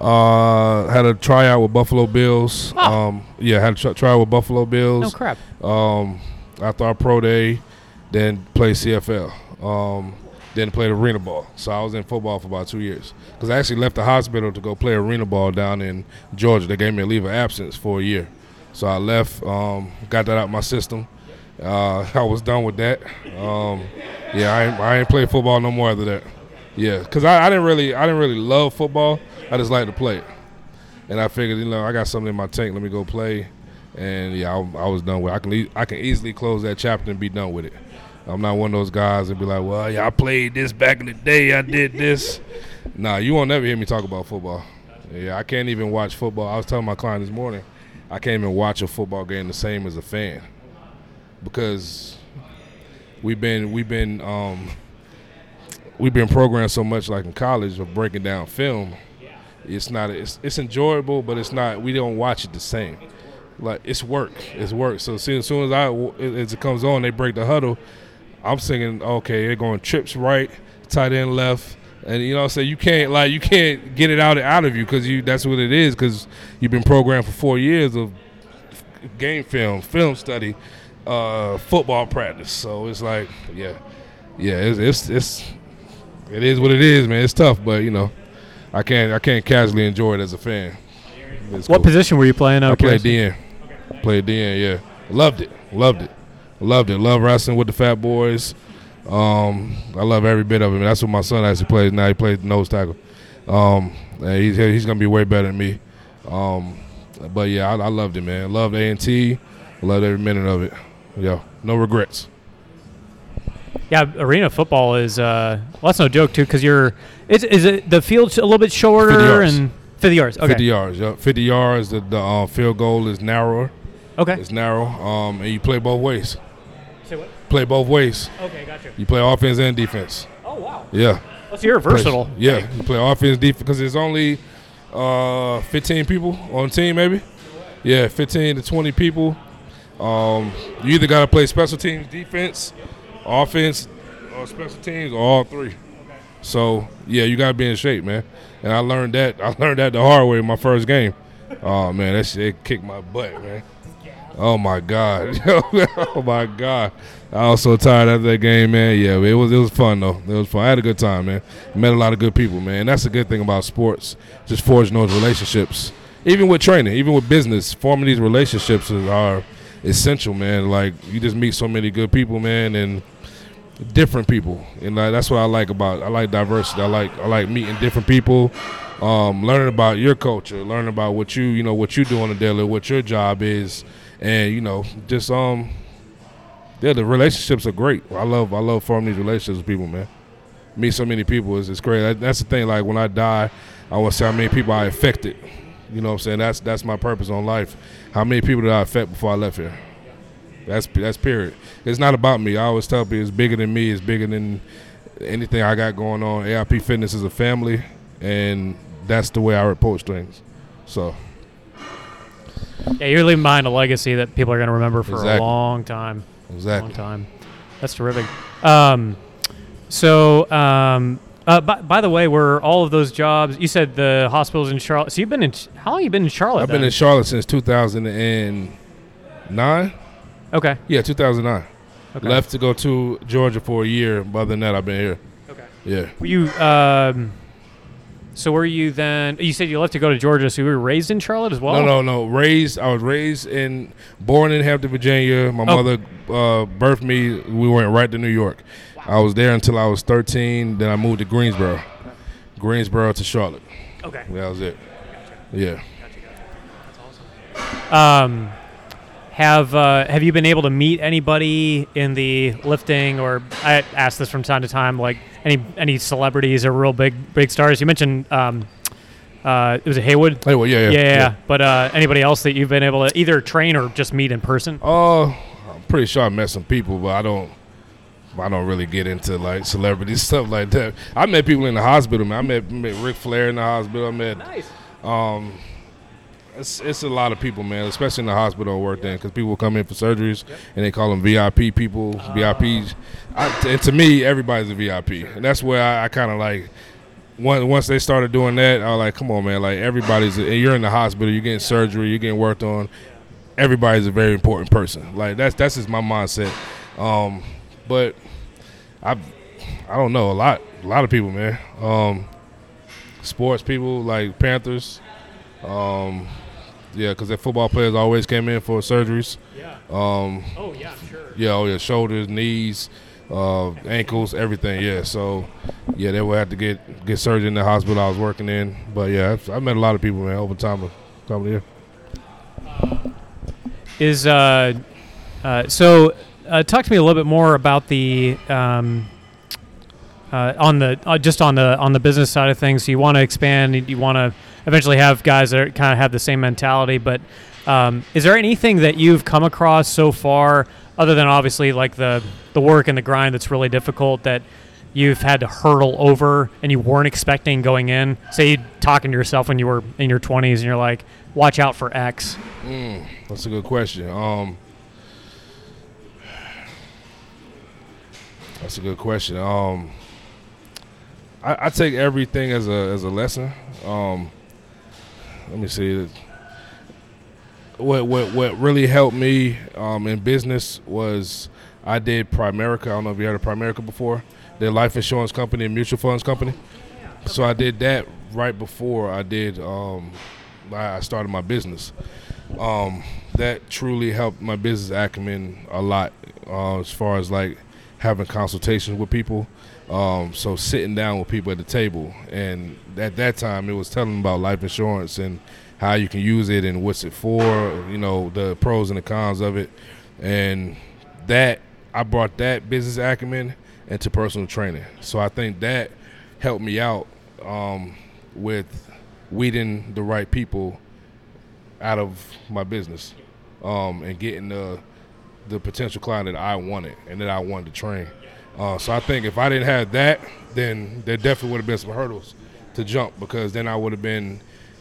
uh, had a tryout with Buffalo Bills. Oh. Um, yeah, had a try tryout with Buffalo Bills. No crap. um, after our pro day, then played CFL. Um, then played arena ball. So I was in football for about two years. Because I actually left the hospital to go play arena ball down in Georgia. They gave me a leave of absence for a year. So I left, um, got that out of my system. Uh, <laughs> I was done with that. Um, yeah, I ain't, I ain't played football no more after that. Yeah, because I, I didn't really I didn't really love football. I just like to play it. And I figured, you know, I got something in my tank. Let me go play. And yeah, I, I was done with. It. I can I can easily close that chapter and be done with it. I'm not one of those guys that be like, well, yeah, I played this back in the day. I did this. <laughs> nah, you won't never hear me talk about football. Yeah, I can't even watch football. I was telling my client this morning, I can't even watch a football game the same as a fan because we've been we've been um, we've been programmed so much, like in college, of breaking down film. It's not. It's it's enjoyable, but it's not. We don't watch it the same. Like it's work. It's work. So as soon, as soon as I as it comes on, they break the huddle. I'm thinking, okay, they're going trips right, tight end left, and you know, so you can't like you can't get it out out of you because you that's what it is because you've been programmed for four years of game film, film study, uh, football practice. So it's like, yeah, yeah, it's, it's it's it is what it is, man. It's tough, but you know, I can't I can't casually enjoy it as a fan. It's what cool. position were you playing? I played DN. Played DN. Yeah, loved it. Loved it. Loved it. Love wrestling with the Fat Boys. Um, I love every bit of it. That's what my son actually plays now. He plays nose tackle. Um, he's he's gonna be way better than me. Um, but yeah, I, I loved it, man. Loved A and T. Loved every minute of it. Yeah, no regrets. Yeah, arena football is uh, well, that's no joke too, because you're is is it the field's a little bit shorter and fifty yards. Okay. Fifty yards. Yeah, fifty yards. The, the uh, field goal is narrower. Okay. It's narrow. Um, and you play both ways. Say what? Play both ways. Okay, gotcha. You play offense and defense. Oh wow. Yeah. Let's hear versatile. Play, yeah, you play offense, defense, because there's only uh, 15 people on team, maybe. Yeah, 15 to 20 people. Um, you either got to play special teams, defense, offense, or special teams, or all three. So yeah, you got to be in shape, man. And I learned that. <laughs> I learned that the hard way in my first game. Oh man, that shit kicked my butt, man. Oh my god. <laughs> oh my god. I was so tired after that game, man. Yeah, it was it was fun though. It was fun. I had a good time, man. Met a lot of good people, man. That's the good thing about sports. Just forging those relationships. Even with training, even with business, forming these relationships are essential, man. Like you just meet so many good people, man, and different people, and like, that's what I like about. I like diversity. I like I like meeting different people, um, learning about your culture, learning about what you you know what you do on the daily, what your job is and you know, just um, yeah, the relationships are great. I love I love forming these relationships with people, man. Meet so many people is it's great. That's the thing. Like when I die, I want to see how many people I affected. You know what I'm saying? That's that's my purpose on life. How many people did I affect before I left here? That's that's period. It's not about me. I always tell people it's bigger than me. It's bigger than anything I got going on. AIP Fitness is a family, and that's the way I approach things. So. Yeah, you're leaving behind a legacy that people are going to remember for exactly. a long time. Exactly. long time. That's terrific. Um, so, um, uh, by, by, the way, were all of those jobs? You said the hospitals in Charlotte. So you've been in. How long have you been in Charlotte? I've then? been in Charlotte since 2009. Okay. Yeah, 2009. Okay. Left to go to Georgia for a year. But Other than that, I've been here. Okay. Yeah. Were you? Um, so were you then? You said you left to go to Georgia. So you were raised in Charlotte as well? No, no, no. Raised. I was raised in, born in Hampton, Virginia. My oh. mother uh, birthed me. We went right to New York. Wow. I was there until I was 13. Then I moved to Greensboro, Greensboro to Charlotte. Okay. That was it. Gotcha. Yeah. Gotcha, gotcha. That's awesome. Um, have uh, Have you been able to meet anybody in the lifting, or I ask this from time to time, like any any celebrities or real big big stars? You mentioned um, uh, it was a Haywood. Haywood, yeah, yeah, yeah. yeah. yeah. But uh, anybody else that you've been able to either train or just meet in person? Oh, I'm pretty sure I met some people, but I don't. I don't really get into like celebrities stuff like that. I met people in the hospital. Man. I met, met Ric Flair in the hospital. I met nice. um, it's, it's a lot of people, man, especially in the hospital I worked in, because people come in for surgeries yep. and they call them VIP people, uh. VIPs. I, and to me, everybody's a VIP, and that's where I, I kind of like. Once they started doing that, I was like, "Come on, man! Like everybody's, you're in the hospital, you're getting surgery, you're getting worked on. Everybody's a very important person. Like that's that's just my mindset. Um, but I, I don't know a lot, a lot of people, man. Um, sports people like Panthers. Um, yeah, because the football players always came in for surgeries. Yeah. Um, oh yeah, sure. Yeah, oh yeah, shoulders, knees, uh, ankles, everything. Yeah, so yeah, they would have to get get surgery in the hospital I was working in. But yeah, i've met a lot of people man over time of time of the year. Is uh, uh, so uh, talk to me a little bit more about the um, uh, on the uh, just on the on the business side of things. You want to expand. You want to eventually have guys that kind of have the same mentality. But um, is there anything that you've come across so far, other than obviously like the the work and the grind that's really difficult that you've had to hurdle over and you weren't expecting going in? Say you talking to yourself when you were in your 20s and you're like, watch out for X. Mm, that's a good question. Um, that's a good question. Um, I, I, take everything as a as a lesson. Um, let me see. What what what really helped me um, in business was I did Primerica. I don't know if you heard of Primerica before. Their life insurance company and mutual funds company. So I did that right before I did. Um, I started my business. Um, that truly helped my business acumen a lot uh, as far as like having consultations with people. Um, so sitting down with people at the table, and at that time it was telling them about life insurance and how you can use it and what's it for, you know, the pros and the cons of it, and that I brought that business acumen into personal training. So I think that helped me out um, with weeding the right people out of my business um, and getting the the potential client that I wanted and that I wanted to train. Uh, so I think if I didn't have that, then there definitely would have been some hurdles to jump because then I would have been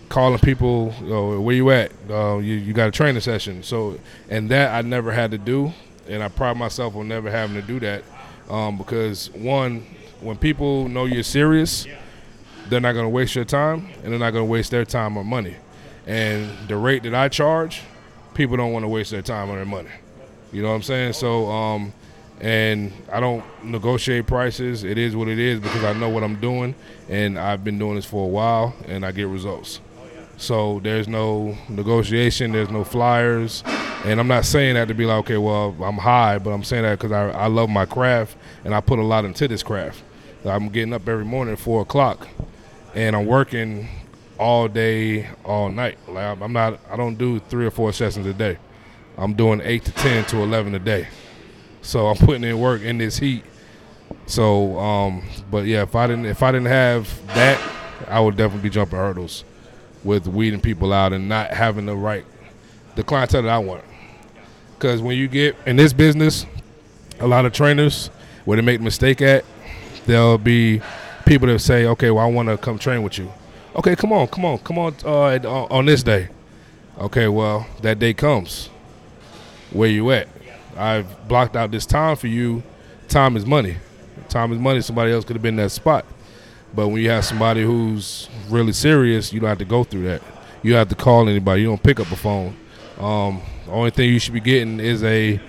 calling people, where you at? Uh, you, you got a training session. So, and that I never had to do, and I pride myself on never having to do that um, because one, when people know you're serious, they're not going to waste your time, and they're not going to waste their time or money. And the rate that I charge, people don't want to waste their time or their money. You know what I'm saying? So, um, and I don't negotiate prices. It is what it is because I know what I'm doing, and I've been doing this for a while, and I get results. So there's no negotiation. There's no flyers, and I'm not saying that to be like, okay, well, I'm high, but I'm saying that because I, I love my craft and I put a lot into this craft. I'm getting up every morning at four o'clock, and I'm working all day, all night. Like I'm not. I don't do three or four sessions a day. I'm doing eight to ten to eleven a day. So I'm putting in work in this heat. So, um, but yeah, if I didn't if I didn't have that, I would definitely be jumping hurdles with weeding people out and not having the right the clientele that I want. Because when you get in this business, a lot of trainers where they make mistake at, there'll be people that say, "Okay, well, I want to come train with you." Okay, come on, come on, come on uh, on this day. Okay, well, that day comes. Where you at? I've blocked out this time for you. Time is money. Time is money. Somebody else could have been in that spot. But when you have somebody who's really serious, you don't have to go through that. You have to call anybody. You don't pick up a phone. Um, the only thing you should be getting is a,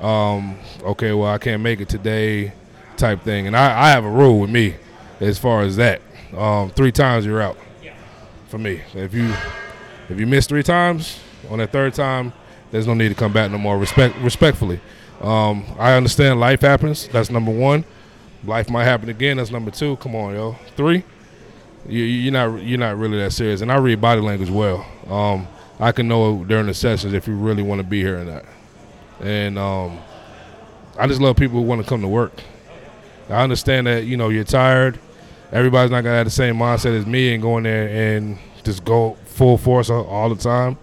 um, okay, well, I can't make it today type thing. And I, I have a rule with me as far as that. Um, three times you're out for me. If you if you miss three times, on that third time, there's no need to come back no more. Respect respectfully. Um, I understand life happens. That's number one. Life might happen again. That's number two. Come on, yo. Three. You, are not you're not really that serious. And I read body language well. Um, I can know during the sessions if you really want to be here or not. And um, I just love people who want to come to work. I understand that you know you're tired. Everybody's not gonna have the same mindset as me and going there and just go full force all the time.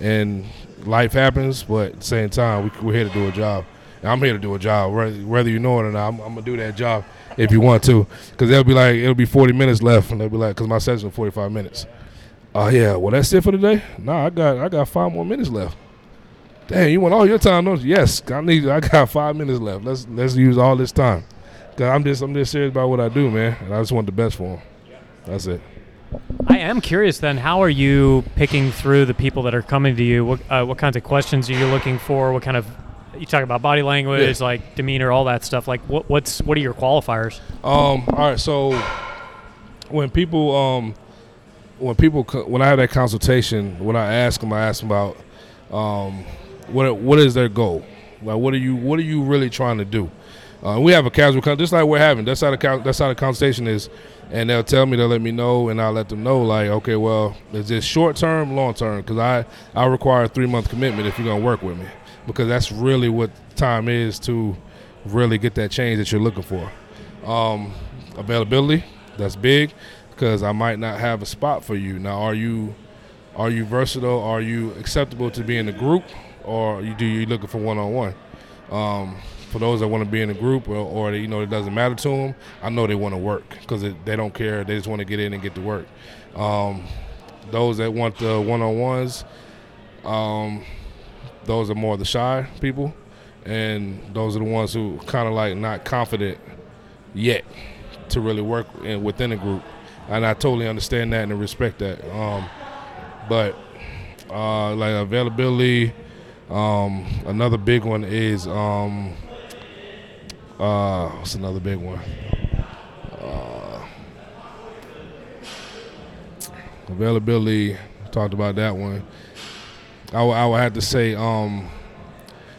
And life happens, but at the same time, we, are here to do a job. And I'm here to do a job, whether, whether you know it or not. I'm, I'm gonna do that job if you want to, because they'll be like, it'll be 40 minutes left, and they'll be like, because my session is 45 minutes. Oh uh, yeah, well that's it for today. Nah, I got I got five more minutes left. Damn, you want all your time? Don't you? Yes, I need. I got five minutes left. Let's let's use all this time. Cause I'm just I'm just serious about what I do, man, and I just want the best for them. That's it. I am curious then, how are you picking through the people that are coming to you? What, uh, what kinds of questions are you looking for? What kind of you talk about body language, yeah. like demeanor, all that stuff. Like, what, what's what are your qualifiers? Um, all right, so when people um, when people when I have that consultation, when I ask them, I ask them about um, what what is their goal? Like, what are you what are you really trying to do? Uh, we have a casual, just like we're having. That's how the that's how the conversation is. And they'll tell me they'll let me know and i'll let them know like okay well is this short term long term because i i require a three month commitment if you're to work with me. Because that's really what time is to really get that change that you're looking for. Um, availability that's big because i might not have a spot for you. Now are you are you versatile? Are you acceptable to be in a group? Or you do you looking for one-on-one? Um, for those that want to be in a group or, or you know it doesn't matter to them, I know they want to work because they don't care. They just want to get in and get to work. Um, those that want the one on ones, um, those are more the shy people, and those are the ones who kind of like not confident yet to really work in, within a group. And I totally understand that and respect that. Um, but uh, like availability, um, another big one is um, uh, what's another big one? Uh, availability. Talked about that one. I, w- I would have to say, um,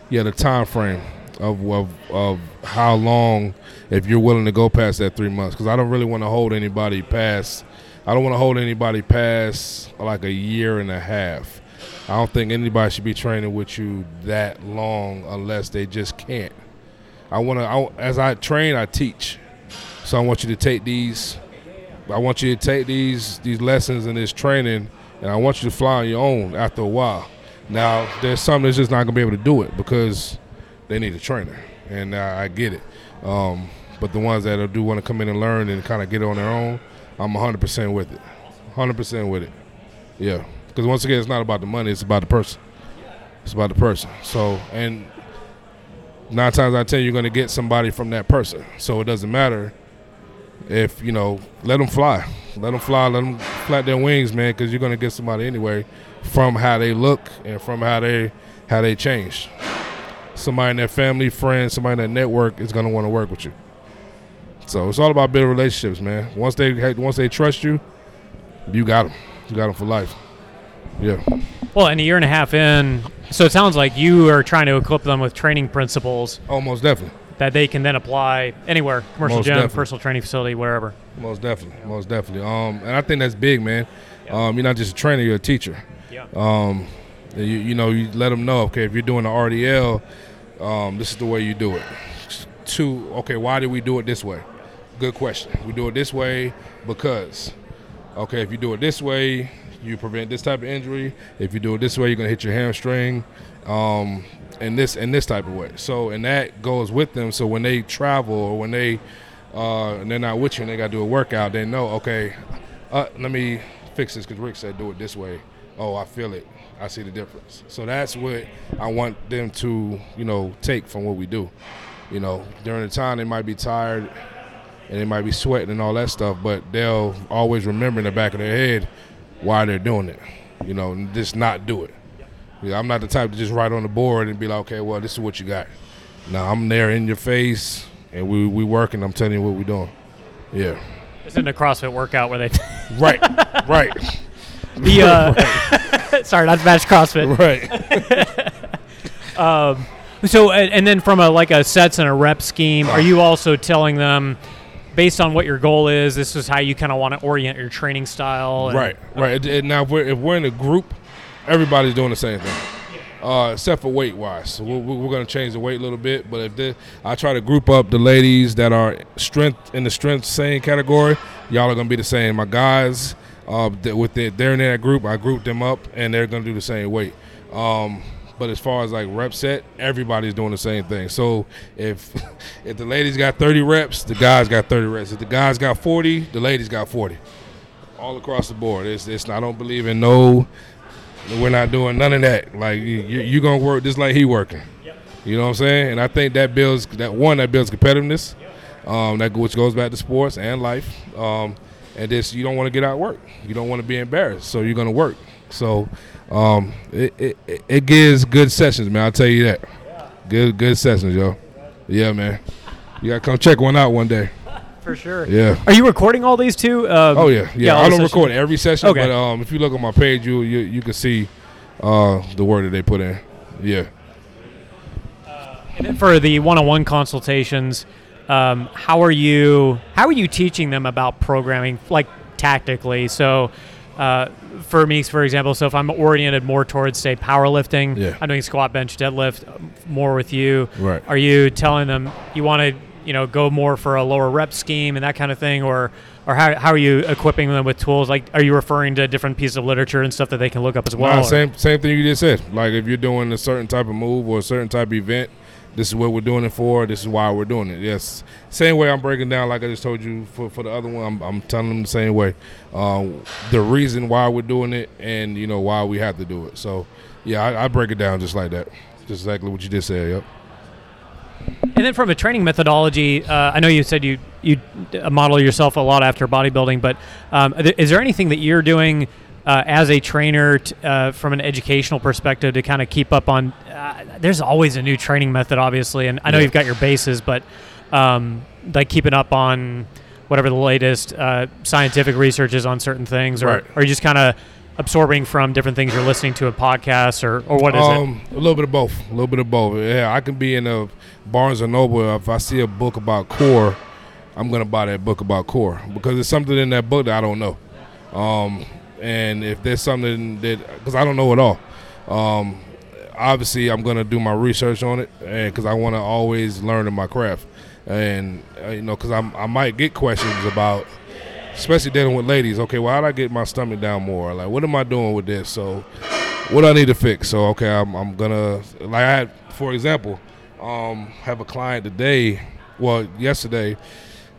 yeah, the time frame of, of of how long if you're willing to go past that three months. Because I don't really want to hold anybody past. I don't want to hold anybody past like a year and a half. I don't think anybody should be training with you that long unless they just can't. I want to. As I train, I teach. So I want you to take these. I want you to take these these lessons and this training, and I want you to fly on your own after a while. Now, there's some that's just not gonna be able to do it because they need a trainer, and uh, I get it. Um, but the ones that do want to come in and learn and kind of get on their own, I'm 100% with it. 100% with it. Yeah, because once again, it's not about the money; it's about the person. It's about the person. So, and nine times out of ten, you're going to get somebody from that person. So it doesn't matter if you know. Let them fly. Let them fly. Let them flap their wings, man, because you're going to get somebody anyway from how they look and from how they how they change. Somebody in their family, friends, somebody in their network is going to want to work with you. So it's all about building relationships, man. Once they once they trust you, you got them. You got them for life. Yeah. Well, in a year and a half in, so it sounds like you are trying to equip them with training principles. Almost definitely. That they can then apply anywhere, commercial Most gym, definitely. personal training facility, wherever. Most definitely. Most definitely. Um, and I think that's big, man. Um, you're not just a trainer; you're a teacher. Yeah. Um, you, you know, you let them know. Okay, if you're doing the RDL, um, this is the way you do it. Two. Okay, why did we do it this way? Good question. We do it this way because. Okay, if you do it this way, you prevent this type of injury. If you do it this way, you're gonna hit your hamstring, um, and this and this type of way. So, and that goes with them. So when they travel or when they uh, and they're not with you and they gotta do a workout, they know. Okay, uh, let me fix this because Rick said do it this way. Oh, I feel it. I see the difference. So that's what I want them to, you know, take from what we do. You know, during the time they might be tired and they might be sweating and all that stuff, but they'll always remember in the back of their head why they're doing it. You know, and just not do it. Yeah, I'm not the type to just write on the board and be like, okay, well, this is what you got. Now I'm there in your face, and we we working. I'm telling you what we're doing. Yeah. It's in the CrossFit workout where they. <laughs> Right. right. the uh, <laughs> <laughs> sorry, not to match CrossFit. Right. Um, so, and and then from a like a sets and a rep scheme, are you also telling them, based on what your goal is, this is how you kind of want to orient your training style? and- Right, right. And- now, if we're, if we're in a group, everybody's doing the same thing, uh, except for weight wise. So we're, we're going to change the weight a little bit. But if they, I try to group up the ladies that are strength in the strength same category, y'all are going to be the same. My guys, uh, with the, they're in that group, I group them up, and they're going to do the same weight. Um, but as far as like rep set, everybody's doing the same thing. So if <laughs> if the ladies got 30 reps, the guys got 30 reps. If the guys got 40, the ladies got 40 all across the board. It's, it's I don't believe in no. We're not doing none of that. Like you, you gonna work just like he working. You know what I'm saying? And I think that builds that one that builds competitiveness. Um, that which goes back to sports and life. Um, and this you don't want to get out work. You don't want to be embarrassed, so you're gonna work. So um, it, it it- gives good sessions, man. I'll tell you that. Good good sessions, yo. Yeah, man. You gotta come check one out one day. for sure. Yeah. Are you recording all these too? Um, Oh yeah, yeah. all I don't record every session, Okay. but um, if you look on my page, you you you can see uh the word that they put in. Yeah. And then for the one-on-one consultations, um, how are you? How are you teaching them about programming, like tactically? So, uh, for me, for example, so if I'm oriented more towards, say, powerlifting, Yeah. I'm doing squat, bench, deadlift um, more with you. Right. Are you telling them you want to, you know, go more for a lower rep scheme and that kind of thing, or, or how, how are you equipping them with tools? Like, are you referring to different pieces of literature and stuff that they can look up as well? Nah, or- same same thing you just said. Like if you're doing a certain type of move or a certain type of event, This is what we're doing it for. This is why we're doing it. Yes, same way I'm breaking down, like I just told you for, for the other one. I'm, I'm telling them the same way. Um, the reason why we're doing it, and you know why we have to do it. So, yeah, I, I break it down just like that. Just exactly what you just said. Yep. And then from a training methodology, uh, I know you said you you model yourself a lot after bodybuilding, but um, is there anything that you're doing uh, as a trainer t- uh, from an educational perspective to kind of keep up on? Uh, there's always a new training method, obviously, and I know yeah. you've got your bases, but um, like keeping up on whatever the latest uh, scientific research is on certain things, or, right. or you just kind of absorbing from different things you're listening to a podcast or, or what is um, it? A little bit of both. A little bit of both. Yeah, I can be in a Barnes and Noble. If I see a book about core, I'm gonna buy that book about core because there's something in that book that I don't know. Um, and if there's something that because I don't know it all. Um, obviously, I'm gonna do my research on it, because I want to always learn in my craft, and uh, you know, because I might get questions about especially dealing with ladies. Okay, well, how do I get my stomach down more? Like, what am I doing with this? So, what I need to fix? So, okay, I'm, I'm gonna like I had, for example, um, have a client today. Well, yesterday,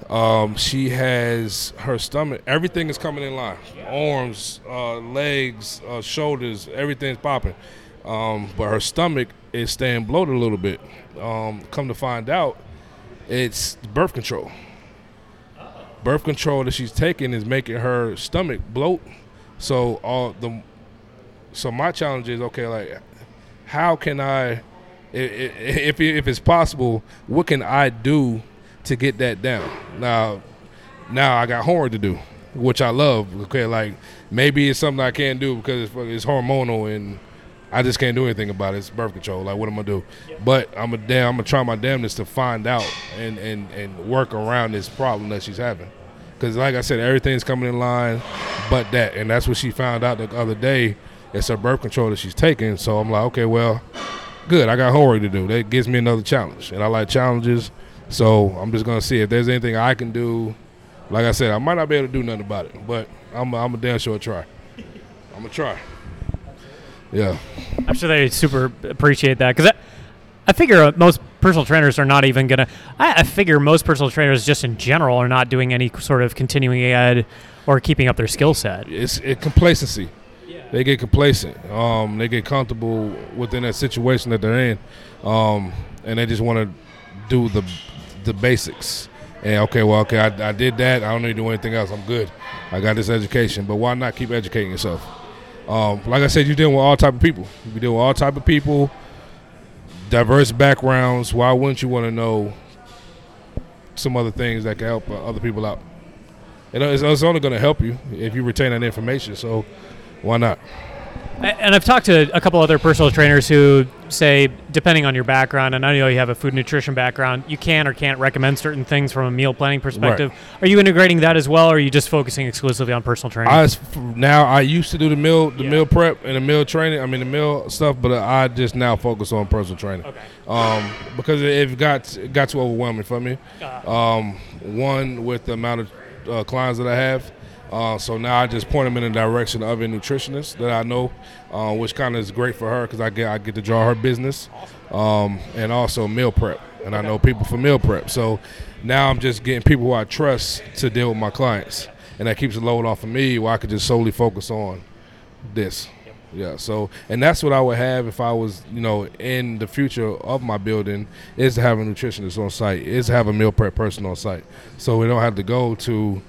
um, she has her stomach. Everything is coming in line. Arms, uh, legs, uh, shoulders, everything's popping. Um, but her stomach is staying bloated a little bit. Um, come to find out, it's birth control birth control that she's taking is making her stomach bloat. So all the so my challenge is okay, like how can I, if if it's possible, what can I do to get that down? Now, now I got homework to do, which I love. Okay, like maybe it's something I can't do because it's, it's hormonal and I just can't do anything about it. It's birth control. Like, what am I gonna do? But I'm a damn. I'm gonna try my damnedest to find out and and and work around this problem that she's having. Because, like I said, everything's coming in line, but that, and that's what she found out the other day. It's her birth control that she's taking. So I'm like, okay, well, good. I got homework to do. That gives me another challenge, and I like challenges. So I'm just gonna see if there's anything I can do. Like I said, I might not be able to do nothing about it, but I'm I'm a damn sure try. I'm gonna try. Yeah. I'm sure they super appreciate that because I, I figure most personal trainers are not even gonna. I, I, figure most personal trainers, just in general, are not doing any sort of continuing ed or keeping up their skill set. It's it, complacency. Yeah. They get complacent. Um, they get comfortable within that situation that they're in, um, and they just want to do the the basics. And okay, well, okay, I, I did that. I don't need to do anything else. I'm good. I got this education, but why not keep educating yourself? Um, like I said, you deal with all type of people. You deal with all type of people, diverse backgrounds. Why wouldn't you want to know some other things that can help uh, other people out? And it's, it's only going to help you if you retain that information. So why not? And I've talked to a couple other personal trainers who say, depending on your background, and I know you have a food nutrition background, you can or can't recommend certain things from a meal planning perspective. Right. Are you integrating that as well, or are you just focusing exclusively on personal training? I, now I used to do the meal, the yeah. meal prep and the meal training. I mean the meal stuff, but I just now focus on personal training. Okay. Um, because it got it got too overwhelming for me. Uh-huh. Um, one with the amount of uh, clients that I have uh, so now I just point them in the direction of a nutritionist that I know, uh, which kind of is great for her because I get I get to draw her business, um, and also meal prep, and I know people for meal prep. So now I'm just getting people who I trust to deal with my clients, and that keeps the load off of me, where I could just solely focus on this. Yeah. So, and that's what I would have if I was, you know, in the future of my building is to have a nutritionist on site, is to have a meal prep person on site, so we don't have to go to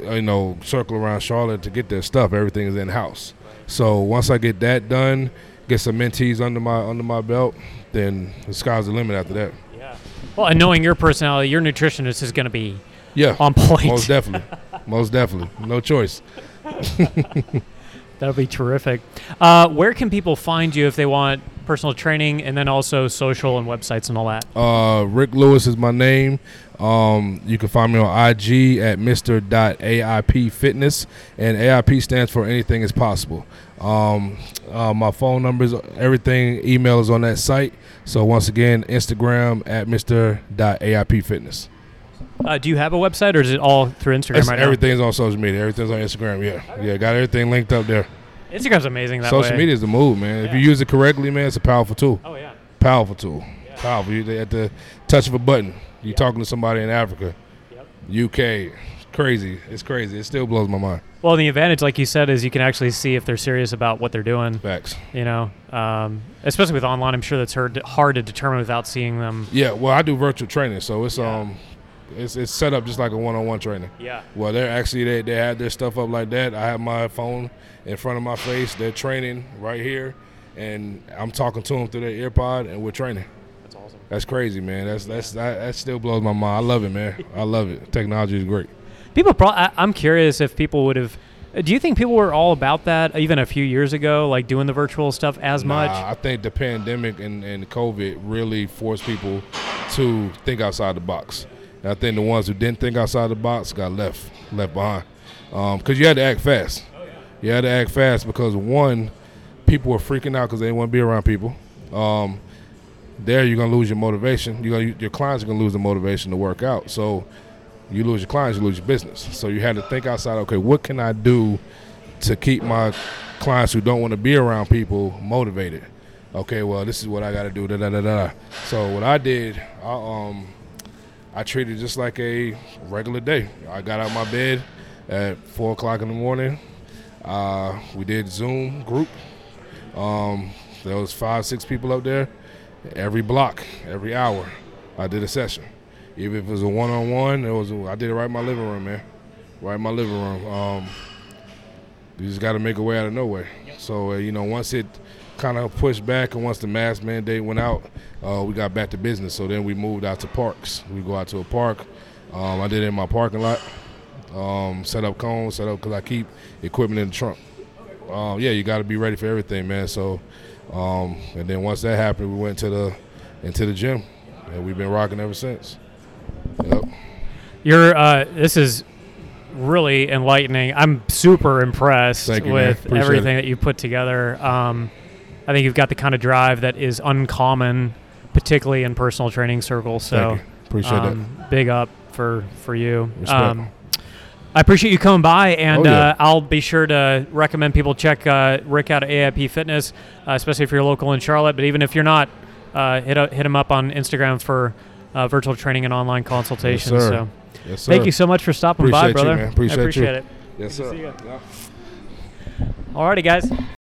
you know, circle around Charlotte to get their stuff. Everything is in house. So once I get that done, get some mentees under my under my belt, then the sky's the limit after that. Yeah. Well, and knowing your personality, your nutritionist is going to be yeah on point. Most definitely, <laughs> most definitely, no choice. <laughs> That'll be terrific. Uh, where can people find you if they want personal training and then also social and websites and all that? Uh, Rick Lewis is my name. Um, you can find me on IG at Mr. Fitness, and AIP stands for Anything is Possible. Um, uh, my phone numbers, everything, email is on that site. So once again, Instagram at Mr. Fitness. Uh, do you have a website, or is it all through Instagram it's, right Everything's now? on social media. Everything's on Instagram. Yeah, yeah, got everything linked up there. Instagram's amazing. That social way. media is the move, man. Yeah. If you use it correctly, man, it's a powerful tool. Oh yeah, powerful tool. Yeah. Powerful. You, at the touch of a button, you're talking to somebody in Africa, yep. UK. Crazy. It's crazy. It still blows my mind. Well, the advantage, like you said, is you can actually see if they're serious about what they're doing. Facts. You know, um, especially with online, I'm sure that's hard hard to determine without seeing them. Yeah. Well, I do virtual training, so it's Yeah. um, it's it's set up just like a one-on-one training. Yeah. Well, they're actually they they had their stuff up like that. I have my phone in front of my face. They're training right here, and I'm talking to them through their earpod, and we're training. That's awesome. That's crazy, man. That's that's that, that still blows my mind. I love it, man. I love it. Technology is great. People, pro- I, I'm curious if people would have. Do you think people were all about that even a few years ago, like doing the virtual stuff as much? I think the pandemic and, and COVID really forced people to think outside the box. And I think the ones who didn't think outside the box got left left behind because you had to act fast. You had to act fast because one, people were freaking out because they didn't want to be around people. Um, there, you're gonna lose your motivation. You're gonna, your clients are gonna lose the motivation to work out. So you lose your clients, you lose your business. So you had to think outside. Okay, what can I do to keep my clients who don't want to be around people motivated? Okay, well, this is what I got to do. Da, da, da, da. So what I did, I um, I treated it just like a regular day. I got out of my bed at four o'clock in the morning. Uh, we did Zoom group. Um, there was five, six people up there. Every block, every hour, I did a session. Even if it was a one-on-one, it was. I did it right in my living room, man. Right in my living room. Um, you just got to make a way out of nowhere. So uh, you know, once it kind of pushed back, and once the mask mandate went out, uh, we got back to business. So then we moved out to parks. We go out to a park. Um, I did it in my parking lot. Um, set up cones, set up because I keep equipment in the trunk. Um, yeah, you got to be ready for everything, man. So, um, and then once that happened, we went to the into the gym, and we've been rocking ever since. Yep. You're. Uh, this is really enlightening. I'm super impressed you, with everything that you put together. Um, I think you've got the kind of drive that is uncommon, particularly in personal training circles. So, you. Appreciate um, big up for for you. Um, I appreciate you coming by, and Oh, yeah. uh, I'll be sure to recommend people check uh, Rick out at AIP Fitness, uh, especially if you're local in Charlotte. But even if you're not, uh, hit a, hit him up on Instagram for uh, virtual training and online consultations. sir. so. Yes, thank you so much for stopping by, Appreciate you, brother. man. Appreciate I you. appreciate it. Yes, Good sir. Yeah. Alrighty, guys.